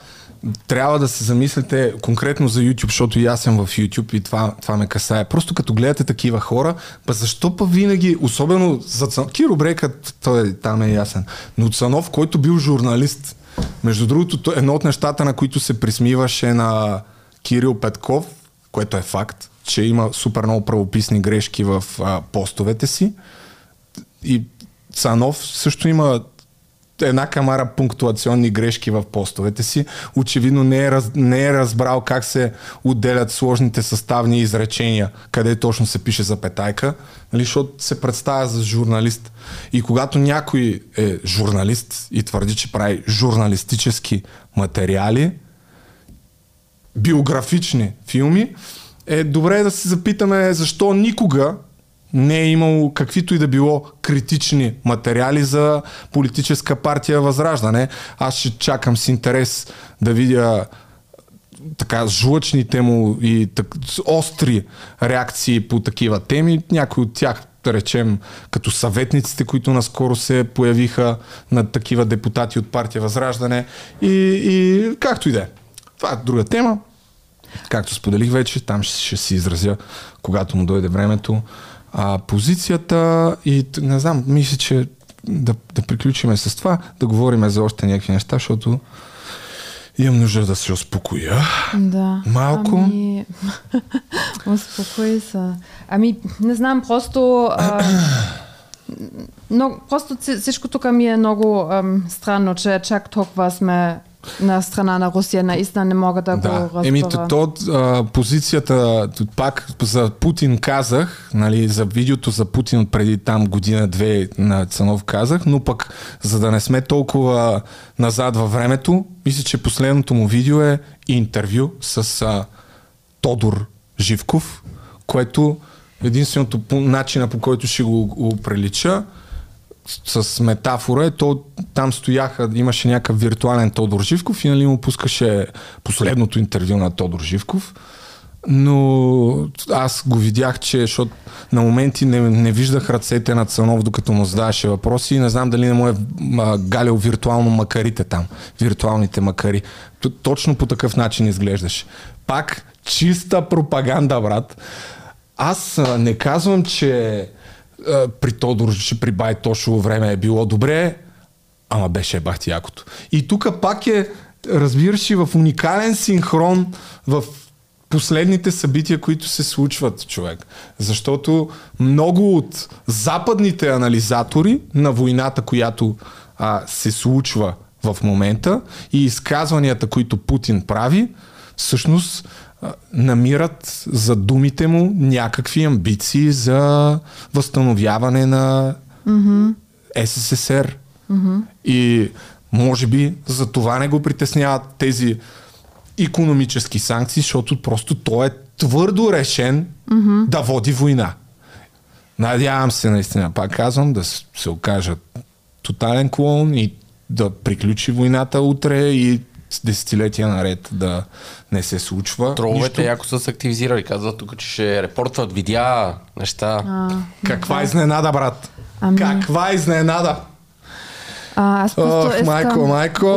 трябва да се замислите конкретно за YouTube, защото и аз съм в YouTube и това, това ме касае. Просто като гледате такива хора, па защо па винаги, особено за Цанов, Киро Брекът, той е- там е ясен, но Цанов, който бил журналист, между другото, то- едно от нещата, на които се присмиваше на Кирил Петков, което е факт, че има супер много правописни грешки в а, постовете си, и Цанов също има една камара пунктуационни грешки в постовете си. Очевидно не е, раз, не е разбрал как се отделят сложните съставни изречения, къде точно се пише запетайка, нали, защото се представя за журналист. И когато някой е журналист и твърди, че прави журналистически материали, биографични филми, е добре да се запитаме защо никога не е имало каквито и да било критични материали за политическа партия Възраждане. Аз ще чакам с интерес да видя така жлъчните му и так, остри реакции по такива теми. Някои от тях, да речем, като съветниците, които наскоро се появиха на такива депутати от партия Възраждане. И, и както и да е. Това е друга тема. Както споделих вече, там ще, ще си изразя, когато му дойде времето. А, позицията и не знам, мисля, че да, да приключиме с това, да говорим за още някакви неща, защото имам нужда да се успокоя. Да. Малко. Ами, успокой се. Ами, не знам, просто... А, но, просто всичко тук ми е много ам, странно, че чак толкова сме на страна на Русия. Наистина не мога да, го Да, разбера. еми то, то а, позицията, пак за Путин казах, нали, за видеото за Путин преди там година-две на Цанов казах, но пък за да не сме толкова назад във времето, мисля, че последното му видео е интервю с а, Тодор Живков, което единственото по, начина по който ще го, го прилича с метафора е, то там стояха, имаше някакъв виртуален Тодор Живков и нали му пускаше последното интервю на Тодор Живков. Но аз го видях, че защото на моменти не, не виждах ръцете на Цанов, докато му задаваше въпроси и не знам дали не му е а, галял виртуално макарите там, виртуалните макари. Точно по такъв начин изглеждаше. Пак чиста пропаганда, брат. Аз а, не казвам, че при Тодор, че при Бай време е било добре, ама беше бахти якото. И тук пак е, разбираш ли, в уникален синхрон в последните събития, които се случват, човек. Защото много от западните анализатори на войната, която а, се случва в момента и изказванията, които Путин прави, всъщност намират за думите му някакви амбиции за възстановяване на СССР. И може би за това не го притесняват тези економически санкции, защото просто той е твърдо решен да води война. Надявам се наистина, пак казвам, да се окажа тотален клон и да приключи войната утре и десетилетия наред да не се случва. Троловете Нищо. яко са се активизирали. Казват тук, че ще репортват видеа, неща. А, Каква изненада, брат? Ами. Каква изненада? А, аз просто Ох, искам майко, майко,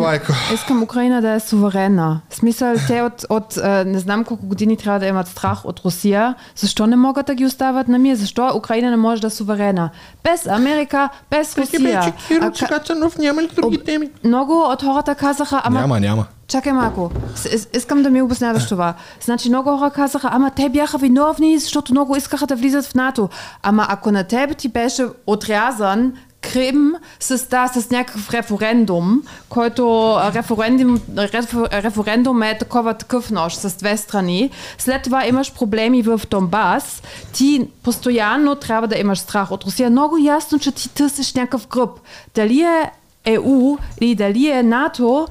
майко. Искам Украина да е суверенна. В смисъл, те от, от не знам колко години трябва да имат страх от Русия. Защо не могат да ги оставят на мир? Защо Украина не може да е суверена? Без Америка, без Русия. А, ка- няма ли други теми? Много от хората казаха, ама Няма, няма. Чакай малко. Искам да ми обясняваш това. Значи много хора казаха, ама те бяха виновни, защото много искаха да влизат в НАТО. Ама ако на теб ти беше отрязан Крим с, да, с някакъв референдум, който референдум, реф, референдум е такова такъв нож с две страни. След това имаш проблеми в Донбас. Ти постоянно трябва да имаш страх от Русия. Много ясно, че ти търсиш някакъв груп. Дали е ЕУ или дали е НАТО,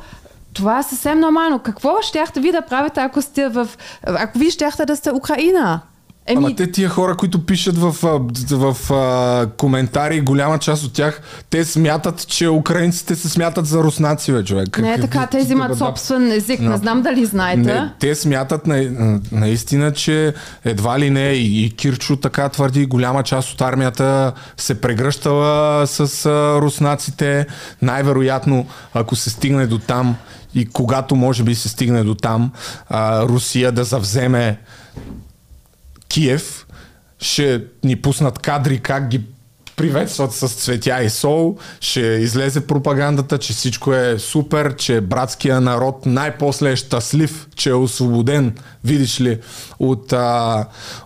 това е съвсем нормално. Какво щяхте ви да правите, ако сте в... Ако ви щяхте да сте Украина? Еми, Ама те тия хора, които пишат в, в, в а, коментари, голяма част от тях, те смятат, че украинците се смятат за руснаци, бе, човек. не е така, те взимат собствен език. Не знам дали знаете. Не, те смятат на, наистина, че едва ли не и, и Кирчо така твърди, голяма част от армията се прегръщала с а, руснаците. Най-вероятно, ако се стигне до там и когато може би се стигне до там, а, Русия да завземе Киев, ще ни пуснат кадри как ги приветстват с цветя и сол, ще излезе пропагандата, че всичко е супер, че братския народ най-после е щастлив, че е освободен, видиш ли, от, а,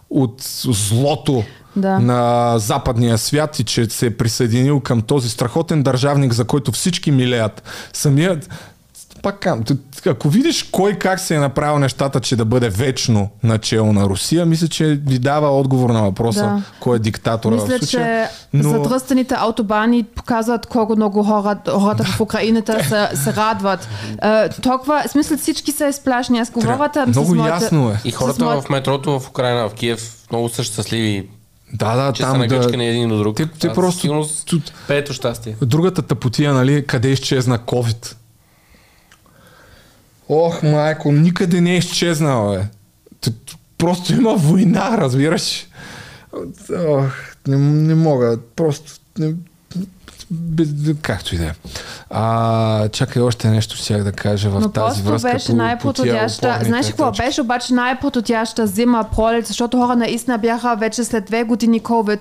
от злото Да. на западния свят и че се е присъединил към този страхотен държавник, за който всички милеят. Самият пак кам, ако видиш кой как се е направил нещата, че да бъде вечно начало на Русия, мисля, че ви дава отговор на въпроса Да. кой е диктатора Мисля, в случая. че задръстените автобани показват колко много хора, хората в Украината се, се радват. Е, толкова, смисъл всички са изплашни. Аз говоря там с Много моите... ясно е. И хората с моите- в метрото в Украина, в Киев, много са щастливи, Да, да, че са там да... нагъчкани един до друг. Те, те просто... Пеето щастие. другата тъпотия, нали, къде изчезна COVID? Ох, майко, никъде не е изчезнал, бе. Просто има война, разбираш? Ох, не, не мога, просто... Не, без, както и да е. А, Чакай, още нещо щях да кажа в Но тази връзка. беше по- по най-подходяща. Знаеш какво беше обаче най-подходяща зима, пролет, защото хора наистина бяха вече след две години COVID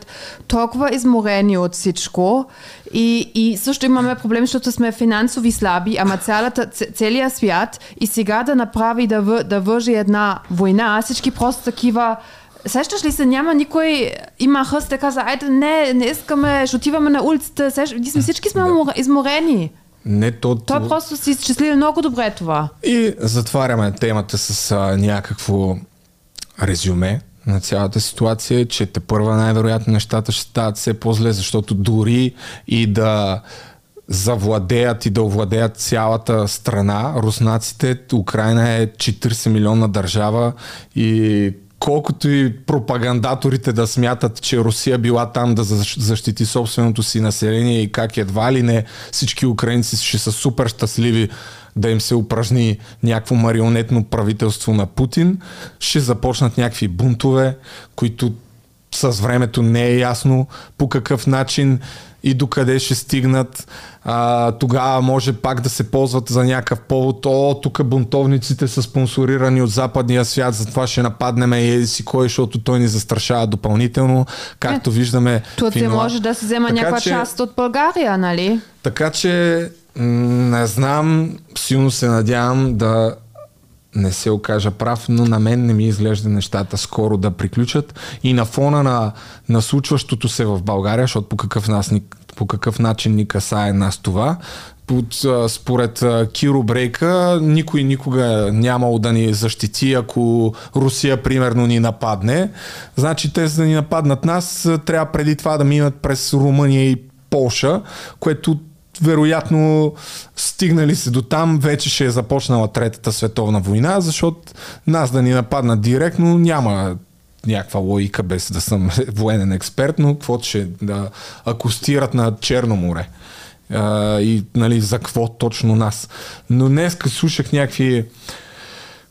толкова изморени от всичко. И, и също имаме проблем, защото сме финансови слаби, ама цялата, целият свят и сега да направи да, да вържи една война, всички просто такива Сещаш ли се, няма никой, има хъст да каза, айде не, не искаме, ще отиваме на улицата, сещаш, ние сме всички сме умор- изморени. Не, то, Той просто си изчисли много добре това. И затваряме темата с а, някакво резюме на цялата ситуация, че те първа най-вероятно нещата ще стават все по-зле, защото дори и да завладеят и да овладеят цялата страна, руснаците, Украина е 40 милионна държава и колкото и пропагандаторите да смятат, че Русия била там да защ- защити собственото си население и как едва ли не всички украинци ще са супер щастливи да им се упражни някакво марионетно правителство на Путин, ще започнат някакви бунтове, които с времето не е ясно по какъв начин и докъде ще стигнат. А, тогава може пак да се ползват за някакъв повод. О, тук бунтовниците са спонсорирани от западния свят, затова ще нападнем и еди си кой, защото той ни застрашава допълнително. Както виждаме. Турция Финла- може да се взема Така някаква че- част от България, нали? Така че не знам, силно се надявам да не се окажа прав, но на мен не ми изглежда нещата скоро да приключат. И на фона на, на случващото се в България, защото по какъв, нас, по какъв начин ни касае нас това, под, според Киро Брейка, никой никога нямало да ни защити, ако Русия примерно ни нападне. Значи те за да ни нападнат нас, трябва преди това да минат през Румъния и Полша, което вероятно стигнали се до там, вече ще е започнала Третата световна война, защото нас да ни нападнат директно няма някаква логика, без да съм военен експерт, но каквото ще да акустират на Черно море. а, и нали, за какво точно нас. Но днес слушах някакви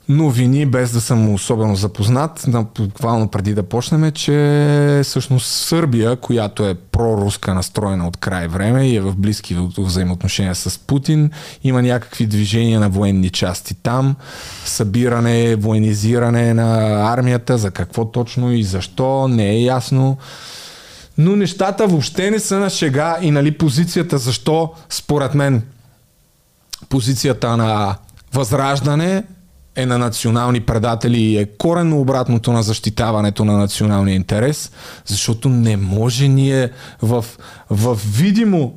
новини, без да съм особено запознат, буквално преди да почнем, че всъщност Сърбия, която е проруска настроена от край време и е в близки взаимоотношения с Путин, има някакви движения на военни части там, събиране, военизиране на армията, за какво точно и защо, не е ясно. Но нещата въобще не са на шега и нали позицията, защо според мен позицията на Възраждане е на национални предатели и е коренно обратното на защитаването на националния интерес, защото не може ние в, в видимо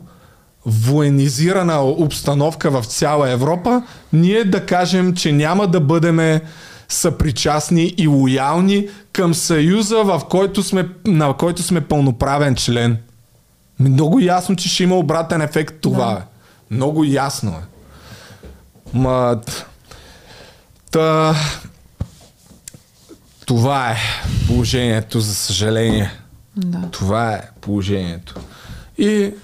военизирана обстановка в цяла Европа, ние да кажем, че няма да бъдем съпричастни и лоялни към съюза, в който сме, на който сме пълноправен член. Много ясно, че ще има обратен ефект това. Да. Е. Много ясно е. Ма, Та, това е положението, за съжаление. Да. Това е положението. И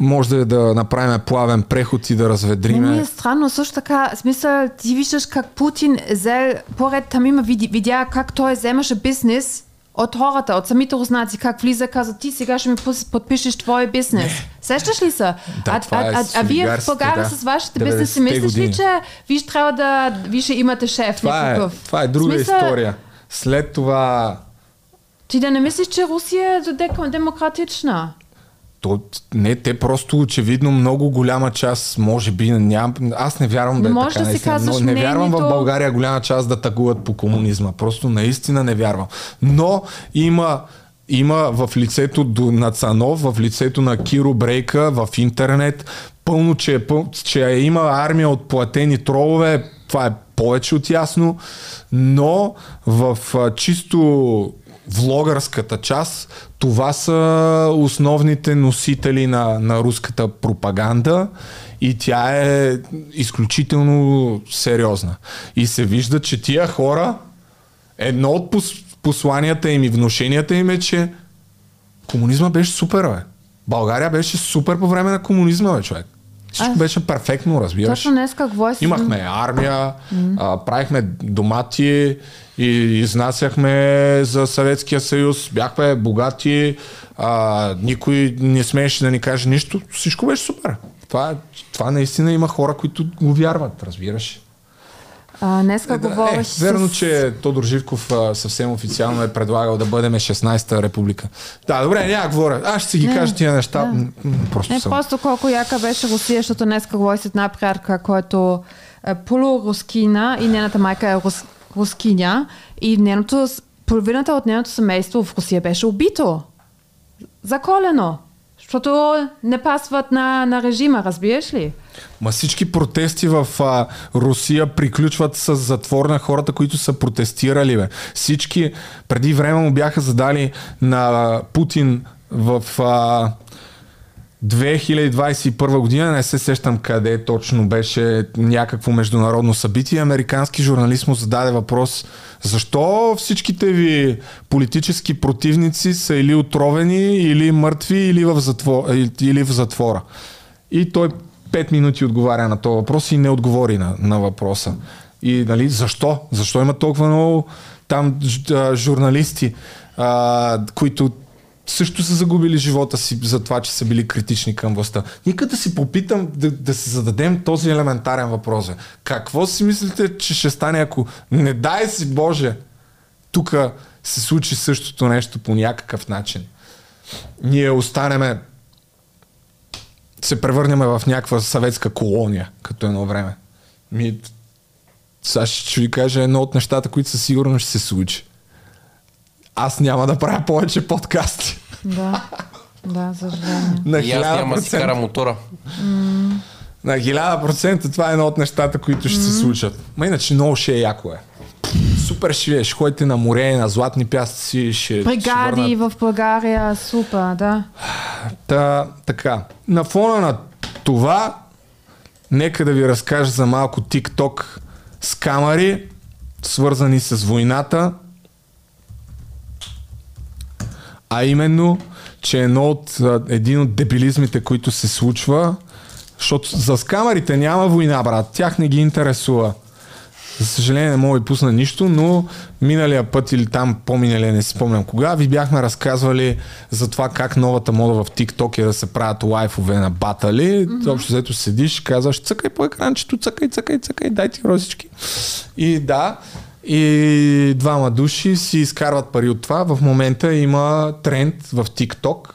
може да, да направим плавен преход и да разведриме. Ми е странно, също така, смисъл, ти виждаш как Путин взел, поред там има видя как той вземаше бизнес от хората, от самите руснаци, как влиза, каза, ти сега ще ми подпишеш твой бизнес. Сещаш ли се? Да, а, а, а, а вие в България да. с вашите бизнеси мислиш ли, че вие трябва да, вие ще имате шеф това Е, това е друга Смисъл... история. След това... Ти да не мислиш, че Русия е демократична? То, не, те просто очевидно много голяма част, може би, ням, аз не вярвам да е може така. Да си казваш, но не вярвам в България голяма част да тъгуват по комунизма. Просто наистина не вярвам. Но има има в лицето на Цанов, в лицето на Киро Брейка, в интернет, пълно, че, е пъл, че има армия от платени тролове, това е повече от ясно, но в чисто влогърската част, това са основните носители на, на руската пропаганда и тя е изключително сериозна. И се вижда, че тия хора, едно от посланията им и вношенията им е, че комунизма беше супер, бе. България беше супер по време на комунизма, бе, човек. Всичко а, беше перфектно, разбираш. Точно днес какво си... Имахме армия, mm. а, правихме домати и изнасяхме за Съветския съюз, бяхме богати, а, никой не смееше да ни каже нищо, всичко беше супер. Това, това наистина има хора, които го вярват, разбираш. А, днеска е, говориш е, верно, с... че Тодор Живков а, съвсем официално е предлагал да бъдем 16-та република. Да, добре, няма говоря. Аз ще си ги не, кажа тия неща. Да. Просто не, съм. просто колко яка беше Русия, защото днеска говори с една приятелка, който е полурускина и нейната майка е рус, рускиня и нейното, половината от нейното семейство в Русия беше убито. Заколено. Защото не пасват на, на режима, разбираш ли? Ма всички протести в а, Русия приключват с затвор на хората, които са протестирали. Бе. Всички преди време му бяха задали на Путин в а, 2021 година, не се сещам къде точно беше някакво международно събитие, американски журналист му зададе въпрос защо всичките ви политически противници са или отровени, или мъртви, или в, затвор, или в затвора. И той 5 минути отговаря на този въпрос и не отговори на, на въпроса. И нали, защо? Защо има толкова много там журналисти, а, които също са загубили живота си за това, че са били критични към властта. Нека да си попитам, да, да си зададем този елементарен въпрос. Какво си мислите, че ще стане, ако не дай си Боже, тук се случи същото нещо по някакъв начин? Ние останеме се превърнем в някаква съветска колония, като едно време. Ми, сега ще ви кажа едно от нещата, които със сигурност ще се случи. Аз няма да правя повече подкасти. Да, да, съжаление. На И аз няма да си кара мотора. Mm. На 1000% това е едно от нещата, които ще mm. се случат. Ма иначе много ще е яко е. Супер ще е, ще ходите на море, на златни пясъци, ще... Бригади ще в България, супер, да. Та, така, на фона на това, нека да ви разкажа за малко TikTok с камери, свързани с войната, а именно, че едно от, един от дебилизмите, които се случва, защото за скамерите няма война, брат. Тях не ги интересува. За съжаление не мога да пусна нищо, но миналия път или там по-миналия, не си спомням кога, ви бяхме разказвали за това как новата мода в TikTok е да се правят лайфове на батали. Mm-hmm. Общо взето седиш и казваш, цъкай по екранчето, цъкай, цъкай, цъкай, дай ти розички. И да, и двама души си изкарват пари от това. В момента има тренд в TikTok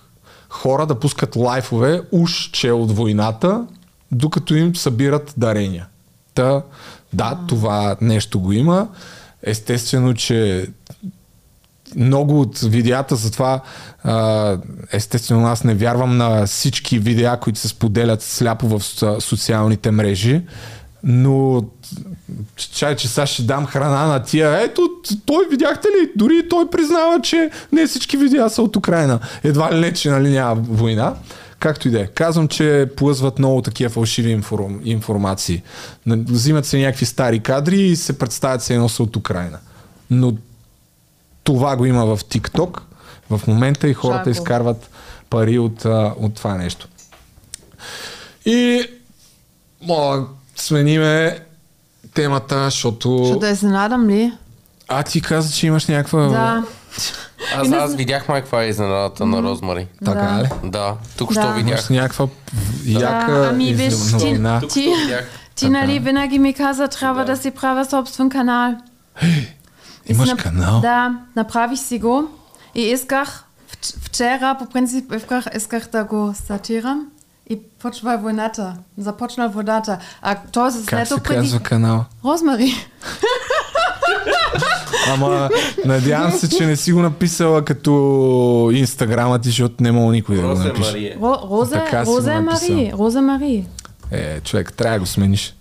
хора да пускат лайфове, уж че от войната, докато им събират дарения. Та, да, това нещо го има. Естествено, че много от видеята, затова естествено аз не вярвам на всички видеа, които се споделят сляпо в со- социалните мрежи, но чай, че сега ще дам храна на тия. Ето, той видяхте ли? Дори той признава, че не всички видеа са от Украина. Едва ли не, че нали няма война. Както и да е. Казвам, че плъзват много такива фалшиви информ, информации. Взимат се някакви стари кадри и се представят се едно са от Украина. Но това го има в TikTok в момента и хората Жалко. изкарват пари от, от това нещо. И мога смениме темата, защото... Ще да изненадам ли? А ти каза, че имаш някаква... Да. Аз, аз видях май каква е изненадата на Розмари. Така Да. ли? Да, тук Да. що Имаш видях. някаква яка Да, ами виж, ти- Ти, ти нали винаги ми каза, трябва да си правя собствен канал. Имаш нап- канал? Да, направих си го. И исках, вч- вчера по принцип исках, исках да го стартирам. И почва войната. Започна войната. А той се Как се след преди... казва канал? Розмари. Ама надявам се, че не си го написала като инстаграма ти, защото не мога никой да го напише. Мария. Ро, Розе, Така си го Розе написал. Мари. Розе Мари. Е, човек, трябва да го смениш.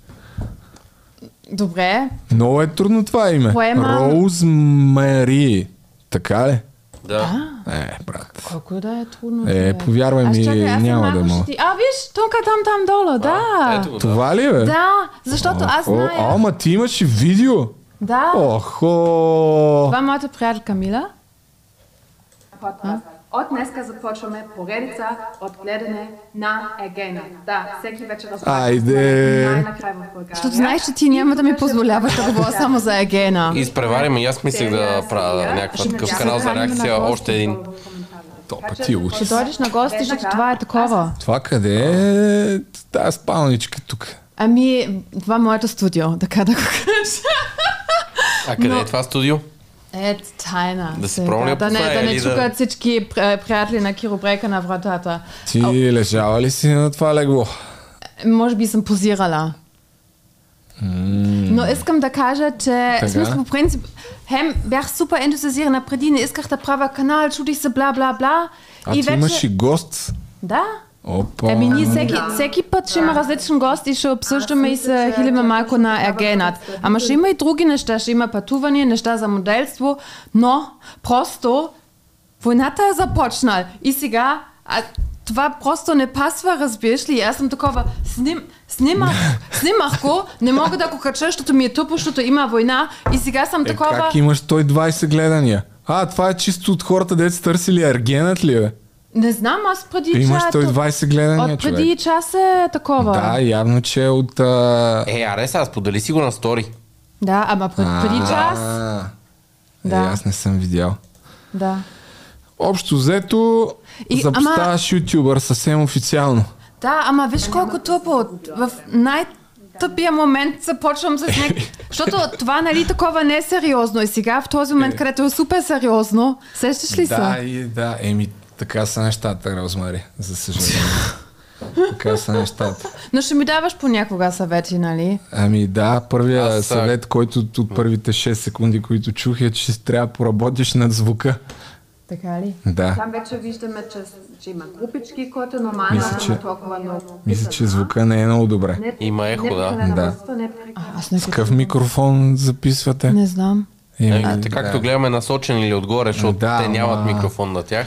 Добре. Много е трудно това име. Поема- Роуз Мари. Така ли? Да. Е, брат. Колко да е трудно. Е, повярвай ми, чакай, аз няма да мога. ти- А, виж, тук там, там долу, да. Ето го, да. Това ли е, бе? Да, защото аз О, зная. ама ти имаш и видео. Да. Охо. Това е моята приятелка Мила. От днеска започваме поредица от гледане на Егена. Да, всеки вечер разговаряме. Айде. Най-накрая в България. Защото знаеш, че ти няма да ми позволяваш да говоря само за Егена. Изпреваряме и аз мислех да правя някакъв такъв канал за реакция. Още един. Топа ти учи. Ще дойдеш на гости, защото това е такова. Това къде е тази спалничка тук? Ами, това е моето студио, така да го кажа. А къде е това студио? Е, тайна. Да си сега. пробваме да не, да не да- чукат всички пр- приятели на Киро Брека на вратата. Ти лежала ли си на това легло? Може би съм позирала. Но искам да кажа, че смисъл по принцип, хем бях супер ентусиазирана преди, не исках да правя канал, чудих се бла бла бла. А ти имаш и гост? Да. Опа. Еми ние всеки, всеки път ще има различен гост и ще обсъждаме и се хилиме малко на ергенат. Ама ще има и други неща, ще има пътувания, неща за моделство, но просто войната е започнала и сега а, това просто не пасва, разбираш ли? Аз съм такова, сним, снимах, снимах го, не мога да го кача, защото ми е тъпо, защото има война и сега съм Е, такова... как имаш 120 гледания? А, това е чисто от хората, дете са търсили ергенът ли, бе? Не знам, аз преди Имаш час... 120 гледания, От преди човек. час е такова. Да, явно, че е от... А... Е, аре сега, сподели си го на стори. Да, ама пред, преди час... А, Да. Е, аз не съм видял. Да. Общо взето, И- запоставаш ютубър съвсем официално. Да, ама виж колко тъпо. В най-тъпия момент започвам с някакви... Защото това, нали, такова не е сериозно. И сега в този момент, където е супер сериозно, сещаш ли Да, се? и да. Еми, така са нещата, Розмари, за съжаление. така са нещата. Но ще ми даваш понякога съвети, нали? Ами да, първия Аз, а- съвет, който от първите 6 секунди, които чух е, че трябва да поработиш над звука. Така ли? Да. Там вече виждаме, че, че има групички, което е нормално, Мисля, че- толкова много. Мисля, че звука не е много добре. Има ехо, да. Да. Аз не, С какъв микрофон записвате? не знам. Еми, Е, така както гледаме насочен или отгоре, защото Да, те нямат ама- микрофон на тях.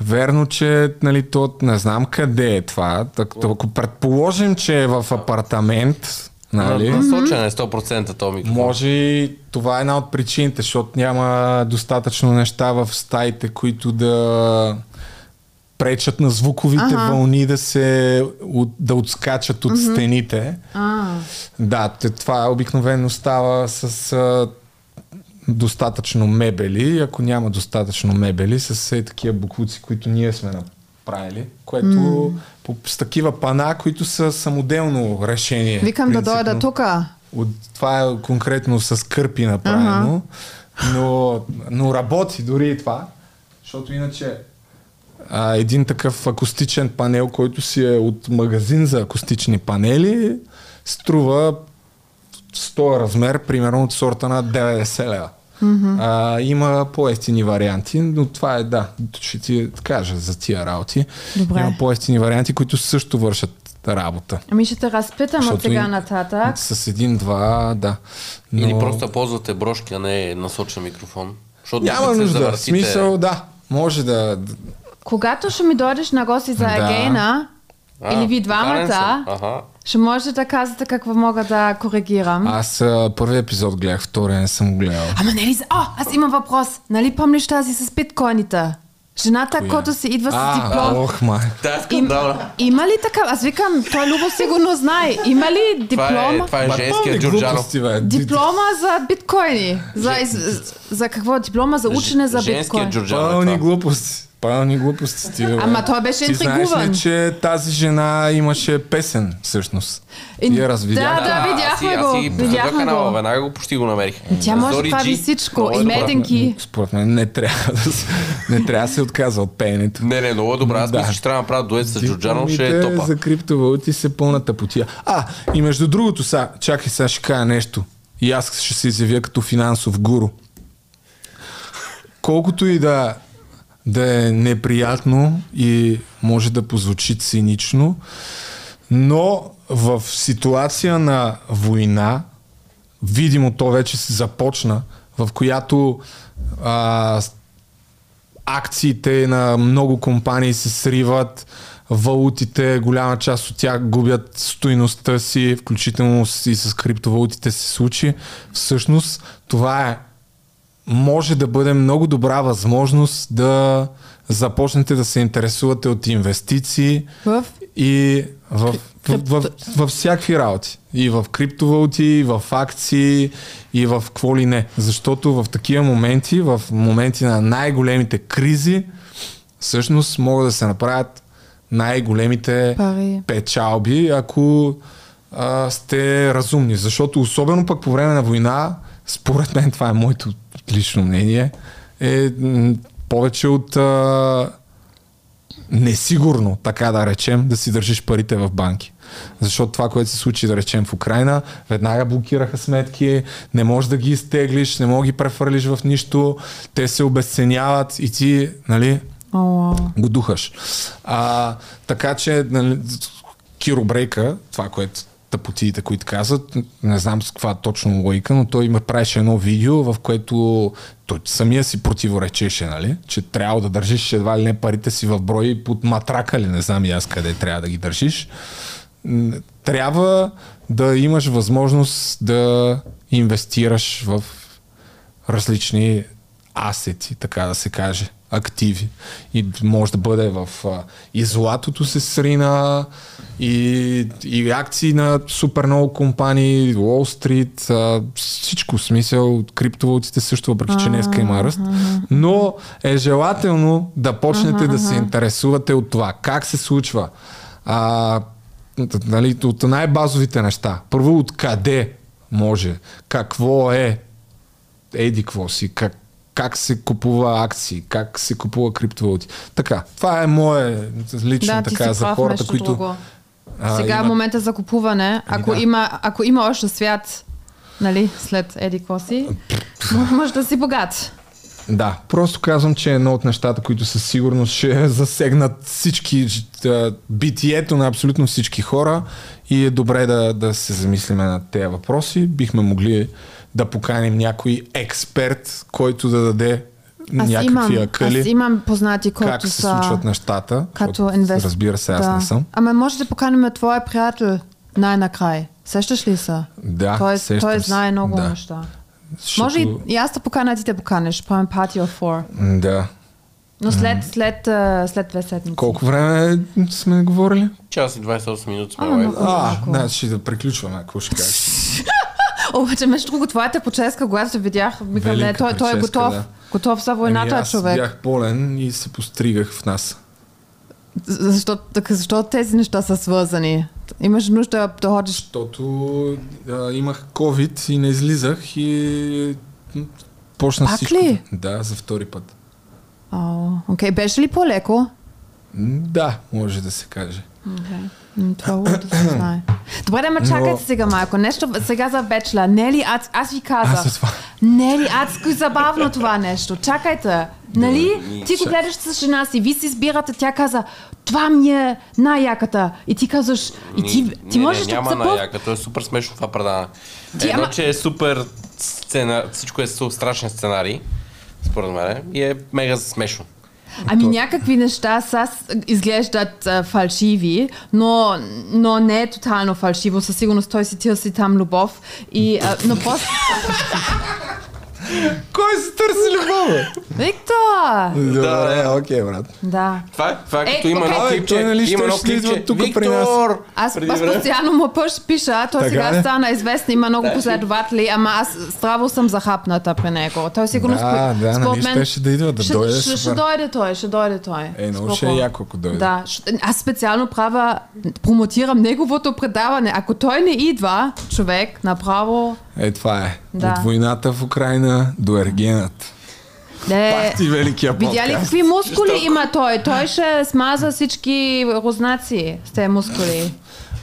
Верно, че нали, то, не знам къде е това. Так, ако предположим, че е в апартамент, нали, Насочен е 100% този микрофон. може и това е една от причините, защото няма достатъчно неща в стаите, които да пречат на звуковите Ага. вълни да се от, да отскачат от стените. А, Да, това обикновено става с достатъчно мебели. Ако няма достатъчно мебели, с е такива буклуци, които ние сме направили, което по, с такива пана, които са самоделно решение. викам да дойда тук. От, това е конкретно с кърпи направено, но, но работи дори и това, защото иначе а, един такъв акустичен панел, който си е от магазин за акустични панели, струва с този размер, примерно от сорта на 90 лева. А, има по-ефтини варианти, но това е да, ще ти кажа за тия работи. Добре. Има по-ефтини варианти, които също вършат работа. Ами ще те разпитам от сега нататък. С един-два, да. Но... Или просто ползвате брошки, а не насочен микрофон. Защото Няма нужда. В завъртите- смисъл, да. Може да... Когато ще ми дойдеш на гости за Да. Егейна, или ви двамата. Ще можете да казвате какво мога да коригирам. Аз а, първи епизод гледах, втория не съм го гледал. Ама нали... за- О, аз имам въпрос. Нали помниш тази с биткоините? Жената, Коя? която си идва с А, диплом. ох, май. Да, Им, скандала. има ли така? Аз викам, той Любо сигурно знае. Има ли Това е, диплома? това е Ма, женския пълни Джорджанов. Диплома за биткоини. За, из, за какво? Диплома за учене за Женския биткоин. Джорджанов. е Пълни това. глупости. Пълни глупости ти. бе. Ама той беше Ти знаеш интригуван. ли, че тази жена имаше песен, всъщност? И- Вие развидяхте? Да, да, аз видяхме си- го, Аз си видяхме канала, го. веднага го почти го намерих. Тя може да прави всичко. Е И меденки. Според мен не трябва да се, не трябва да се отказва от пеенето. Не, не, много е добра. Аз Да. мисля, че трябва да направя дует с Джорджанов, ще е топа. за криптовалути се пълната потия. А, и между другото, са, чакай сега ще кажа нещо. И аз ще се изявя като финансов гуру. Колкото и да, да е неприятно и може да позвучи цинично, но в ситуация на война, видимо то вече се започна, в която а, акциите на много компании се сриват, валутите, голяма част от тях губят стойността си, включително и с криптовалутите се случи. Всъщност това е може да бъде много добра възможност да започнете да се интересувате от инвестиции В? и в, в, в, в, в всякакви работи. И в криптовалути, и в акции, и в какво ли не. Защото в такива моменти, в моменти на най-големите кризи, всъщност могат да се направят най-големите Пари. печалби, ако а, сте разумни. Защото особено пък по време на война, според мен това е моето лично мнение, е повече от а, несигурно, така да речем, да си държиш парите в банки. Защото това, което се случи, да речем, в Украина, веднага блокираха сметки, не можеш да ги изтеглиш, не можеш да ги префърлиш в нищо, те се обесценяват и ти, нали, го духаш. А, така че нали, Киробрейка, това, което тъпотиите, които казват, не знам с каква точно логика, но той има правеше едно видео, в което той самия си противоречеше, нали? че трябва да държиш едва ли не парите си в брой под матрака ли, не знам и аз къде трябва да ги държиш. Трябва да имаш възможност да инвестираш в различни асети, така да се каже, активи. И може да бъде в... А, и златото се срина, и, и акции на супер много компании, Уолл Стрит, а, всичко смисъл, криптовалутите също, въпреки че днеска има ръст. Но е желателно да почнете да се интересувате от това. Как се случва? А, нали, от най-базовите неща. Първо, откъде може? Какво е еди какво си, как, как се купува акции, как се купува криптовалути. Така, това е мое лично Да, така за хората, които... друго. а, Сега е имат- момента за купуване. Ако, да. има, ако има още свят, нали, след Еди Коси, може да си богат. Да, просто казвам, че е едно от нещата, които със сигурност ще засегнат всички, а, битието на абсолютно всички хора и е добре да, да се замислиме на тези въпроси. Бихме могли да поканим някой експерт, който да даде Аз някакви имам, акъли, аз имам познати, които как се са случват нещата. като инвест... Разбира се, аз да. не съм. Ама може да поканим твоя приятел най-накрай. Сещаш ли се? Да, той, сещам той знае много Да. неща. Защото- Може и, и аз да поканя, ти да поканеш. Правим party of four. Да. Но след, след, а, след две седмици. Колко време сме говорили? Час и 28 минути сме А. А, значи да приключваме, ако ще кажеш. Обаче, между другото, твоята поческа, когато се видях, викам, не, той, той е готов. да. Готов за войната, Ами аз човек. бях болен и се постригах в нас. Защо, така, защо тези неща са свързани? Имаш нужда да ходиш... Защото а, имах COVID и не излизах и почна Пак всичко. ли? Да, за втори път. О, окей, беше ли по-леко? Да, може да се каже. Това е да се знае. Добре, да ме чакайте сега малко. Нещо сега за Бечла. Не е ли аз, аз ви Аз казах. за това. Не е ли адско и забавно това нещо? Чакайте. Нали? Ти го гледаш с жена си, ви си избирате, тя каза, това ми е най-яката. И ти казваш, и ти, ти не, можеш не, да няма се на яка, то е супер смешно това предаване. Ти, Едно, ама- че е супер сцена, всичко е страшен сценарий, според мен, и е мега смешно. Ами някакви неща са, изглеждат а, фалшиви, но, но не е тотално фалшиво. Със сигурност той си търси там любов. И, а, но просто... Кой се търси любов? Виктор! Добре, окей, брат. Да. Това е, това е Е, като има едно клипче, Той, нали, има едно ще идва клипче. тук при нас. Аз, аз постоянно му пъш, пиша, той сега ли? стана известен, има много последователи, ама аз здраво съм захапната при него. Той сигурно Да, спо- да, според нали мен... щеше да идва, да ще, дойде, Ще, ще дойде той, ще дойде той. Е, много ще е яко, ако дойде. Да, аз специално правя, промотирам неговото предаване. Ако той не идва, човек, направо... Е, това е. Да. От войната в Украина до ергенът. Не, Пак ти великия Видя ли подкаст. какви мускули има той? Той ще смаза всички рузнаци с тези мускули.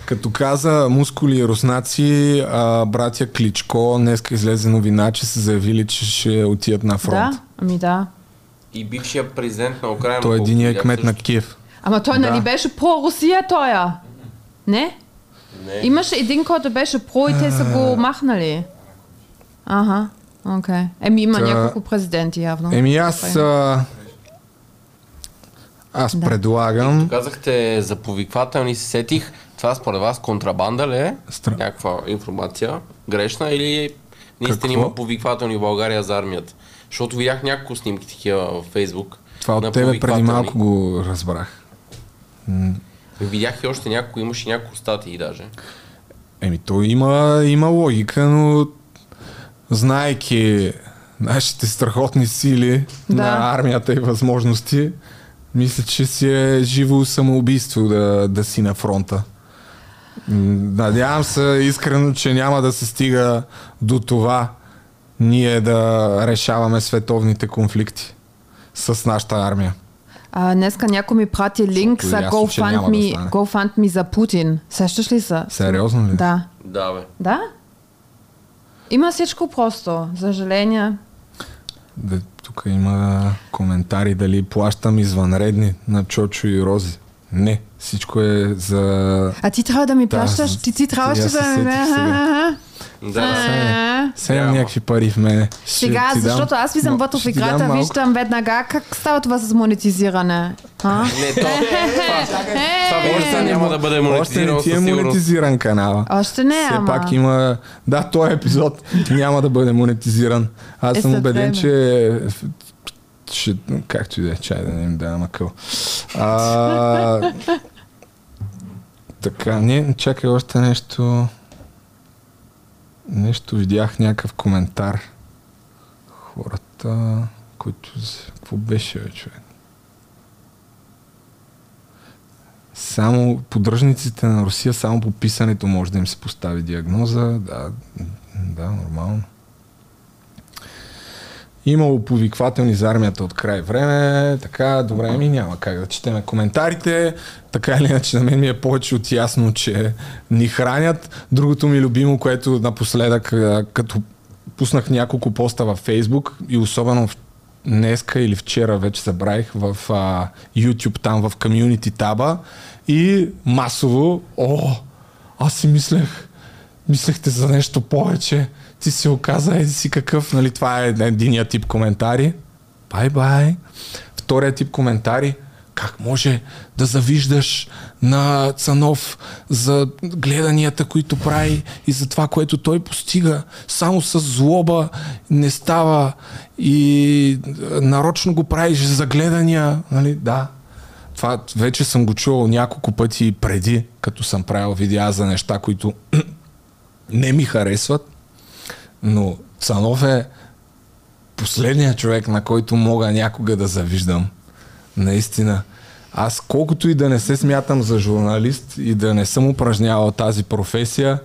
Като каза мускули и руснаци, а, братя Кличко днеска излезе новина, че са заявили, че ще отидат на фронт. Да? Ами да. И бившия президент на Украина. Той е единия видях кмет на също. Киев. Ама той Да. нали беше про-Русия той? Не? Не. Имаше един, който беше про и те са го махнали. Ага, окей. Еми има Та- няколко президенти явно. Еми аз... А, аз Да. предлагам... Казахте за повиквателни, се сетих. Това според вас контрабанда ли е? Стра- Някаква информация грешна или наистина има повиквателни в България за армията? Защото видях няколко снимки такива в Фейсбук. Това от тебе преди малко го разбрах. Видях и още няколко, имаше няколко статии даже. Еми, то има, има логика, но знаеки нашите страхотни сили Да. на армията и възможности, мисля, че си е живо самоубийство да, да си на фронта. Надявам се искрено, че няма да се стига до това ние да решаваме световните конфликти с нашата армия. А, днеска някой ми прати линк за да GoFundMe, стане. GoFundMe за Путин. Сещаш ли се? Сериозно ли? Да. Да, бе. Да? Има всичко просто. Съжаление. Да, тук има коментари дали плащам извънредни на Чочо и Рози. Не, всичко е за... А ти трябва да ми Да, плащаш. Ти, ти трябваше да сега. Да, А, Сега имам Няма. някакви пари в мене. Ще Сега, дам- защото аз влизам вътре в играта, малко. виждам веднага как става това с монетизиране. А? Не, то, това, това Е, вижда няма да бъде Още монетизирано не ти е монетизиран канала. Още не, Все ама. пак има... Да, този епизод няма да бъде монетизиран. Аз Е, съм убеден, че... Ще, както и да е, чай да не им дам акъл. А, така, не, чакай още нещо. Нещо видях, някакъв коментар. Хората, които... Какво беше, бе, човек? Само поддръжниците на Русия, само по писането може да им се постави диагноза. Да, да, нормално. Имало повиквателни за армията от край време, така, добре, ми няма как да четеме коментарите. Така или иначе, на мен ми е повече от ясно, че ни хранят. Другото ми любимо, което напоследък, като пуснах няколко поста във Фейсбук и особено в днеска или вчера вече забравих в а, YouTube, там в комьюнити таба и масово, о, аз си мислех, мислехте за нещо повече, ти си оказа еди си какъв, нали, това е единия тип коментари. Бай-бай. Втория тип коментари, как може да завиждаш на Цанов за гледанията, които прави и за това, което той постига. Само с злоба не става и нарочно го правиш за гледания. Нали? Да, това вече съм го чувал няколко пъти преди, като съм правил видеа за неща, които не ми харесват, но Цанов е последният човек, на който мога някога да завиждам. Наистина. Аз колкото и да не се смятам за журналист и да не съм упражнявал тази професия,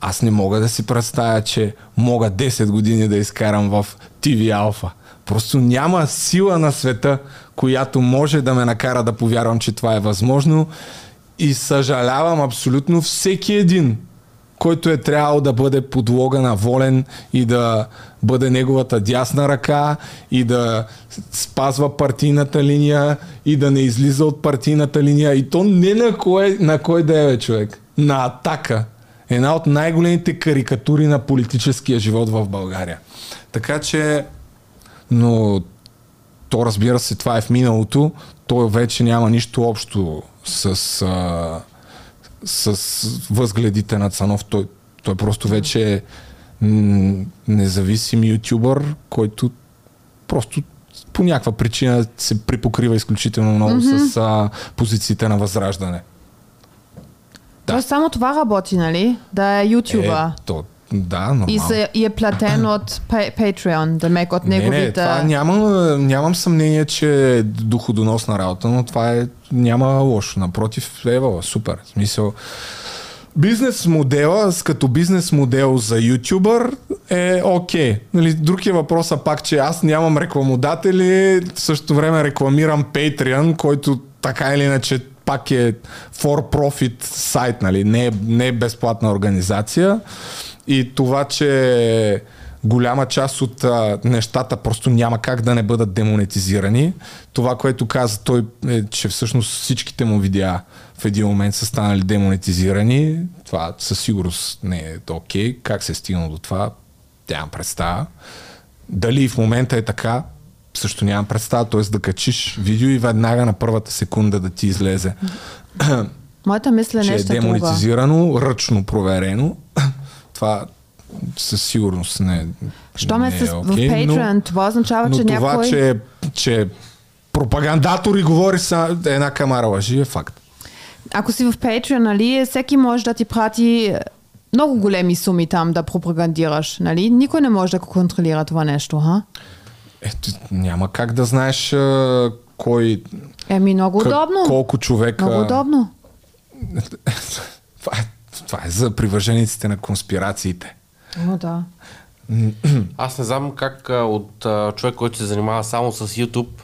аз не мога да си представя, че мога 10 години да изкарам в TV Alpha. Просто няма сила на света, която може да ме накара да повярвам, че това е възможно. И съжалявам абсолютно всеки един, който е трябвало да бъде подлога на волен и да бъде неговата дясна ръка и да спазва партийната линия и да не излиза от партийната линия. И то не на кой, на кой да е човек. На атака. Една от най-големите карикатури на политическия живот в България. Така че, но то разбира се, това е в миналото. То вече няма нищо общо с, а, с възгледите на Цанов. Той, той просто вече е независим ютубър, който просто по някаква причина се припокрива изключително много mm-hmm. с а, позициите на възраждане. Да. Тоест само това работи, нали? Да е ютубър. Е, то, да, нормално. И, се, и е платен от Patreon, да мек от неговите... Не, не, това нямам, нямам съмнение, че е доходоносна работа, но това е, няма лошо. Напротив, е супер. В смисъл, Бизнес модела, като бизнес модел за ютубър е окей. Okay. Нали, друг е пак, че аз нямам рекламодатели, в същото време рекламирам Patreon, който така или иначе пак е for profit сайт, нали? не, е, не е безплатна организация. И това, че голяма част от а, нещата просто няма как да не бъдат демонетизирани. Това, което каза той, е, че всъщност всичките му видеа в един момент са станали демонетизирани. Това със сигурност не е окей. Okay. Как се е стигнало до това? Нямам представа. Дали в момента е така, също нямам представа. Т.е. да качиш видео и веднага на първата секунда да ти излезе. Моята мисля е че е демонетизирано, друга. ръчно проверено. Това със сигурност не, Що ме с, okay, в Patreon, но, това означава, но че това, някой... че, че пропагандатори говори са една камара лъжи е факт. Ако си в Patreon, нали, всеки може да ти прати много големи суми там да пропагандираш, нали? Никой не може да го контролира това нещо, ха? Ето, няма как да знаеш а, кой... Еми, много к- удобно. Колко човека... Много удобно. това, е, за привържениците на конспирациите. О, да. Аз не знам как от човек, който се занимава само с YouTube,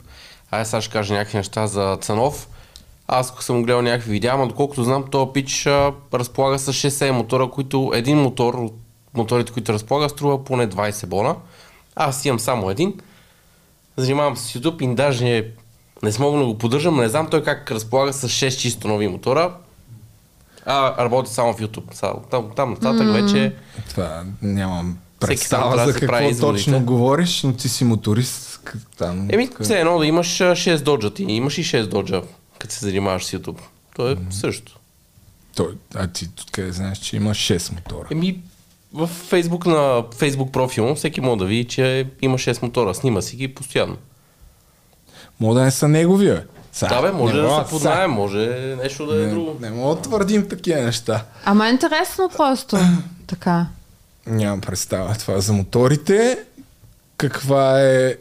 ай сега ще кажа някакви неща за Цанов. Аз съм гледал някакви видеа, но доколкото знам, този пич а, разполага с 6-7 мотора, които един мотор от моторите, които разполага, струва поне 20 бона. Аз имам само един. Занимавам се с YouTube и даже не смогна да го поддържам, не знам той как разполага с 6 чисто нови мотора. А, работи само в YouTube. Там, там нататък mm. вече... Това нямам представа за какво точно говориш, но ти си моторист. Там, Еми, все едно да имаш 6 доджа. Ти имаш и 6 доджа, като се занимаваш с YouTube. То е mm-hmm. също. Той, а ти къде знаеш, че има 6 мотора? Еми, в Facebook, на Facebook профил всеки може да види, че има 6 мотора. Снима си ги постоянно. Мога да не са неговия. Са, да, бе, може да се познаем, може нещо да е не, друго. Не мога да твърдим такива неща. Ама е интересно просто. така. Нямам представа това за моторите. Каква е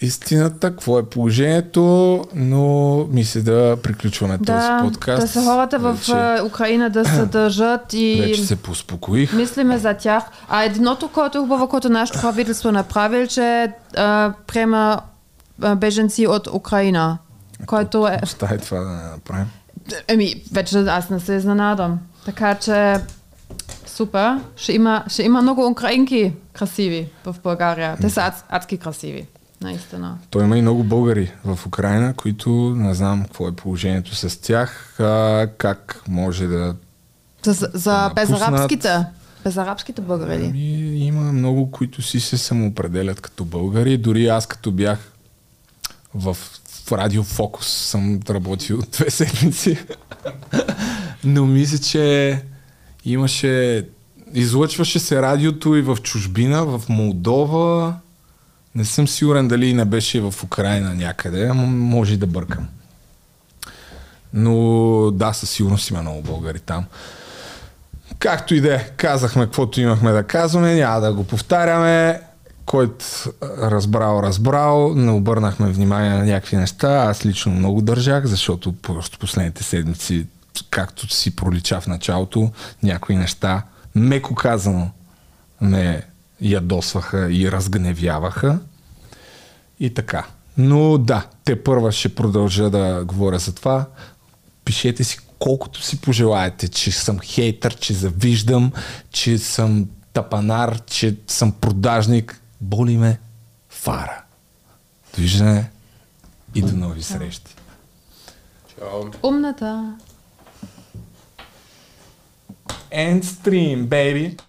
истината, какво е положението, но мисля да приключваме да, този подкаст. Да са хората в вече, Украина да се държат и... Вече се поуспокоих. Мислиме за тях. А едното, което е хубаво, което нашето правителство направи, че а, приема беженци от Украина. Който е... Остави това да не направим. Еми, вече аз не се изненадам. Така че супер. Ще има, ще има много украинки красиви в България. Те са ад, адски красиви. Наистина. Той има и много българи в Украина, които не знам какво е положението с тях, а, как може да. За, за да безарабските. Безарабските българи. Ами, има много, които си се самоопределят като българи. Дори аз като бях в в Радио Фокус съм работил две седмици. Но мисля, че имаше... Излъчваше се радиото и в чужбина, в Молдова. Не съм сигурен дали не беше в Украина някъде, ама може да бъркам. Но да, със сигурност има много българи там. Както и да е, казахме каквото имахме да казваме, няма да го повтаряме. Който разбрал, разбрал, не обърнахме внимание на някакви неща. Аз лично много държах, защото просто последните седмици, както си пролича в началото, някои неща, меко казано, ме ядосваха и разгневяваха. И така. Но да, те първа ще продължа да говоря за това. Пишете си колкото си пожелаете, че съм хейтър, че завиждам, че съм тапанар, че съм продажник. Боли ме фара. Довиждане и до нови срещи. Чао. Умната. End stream, baby.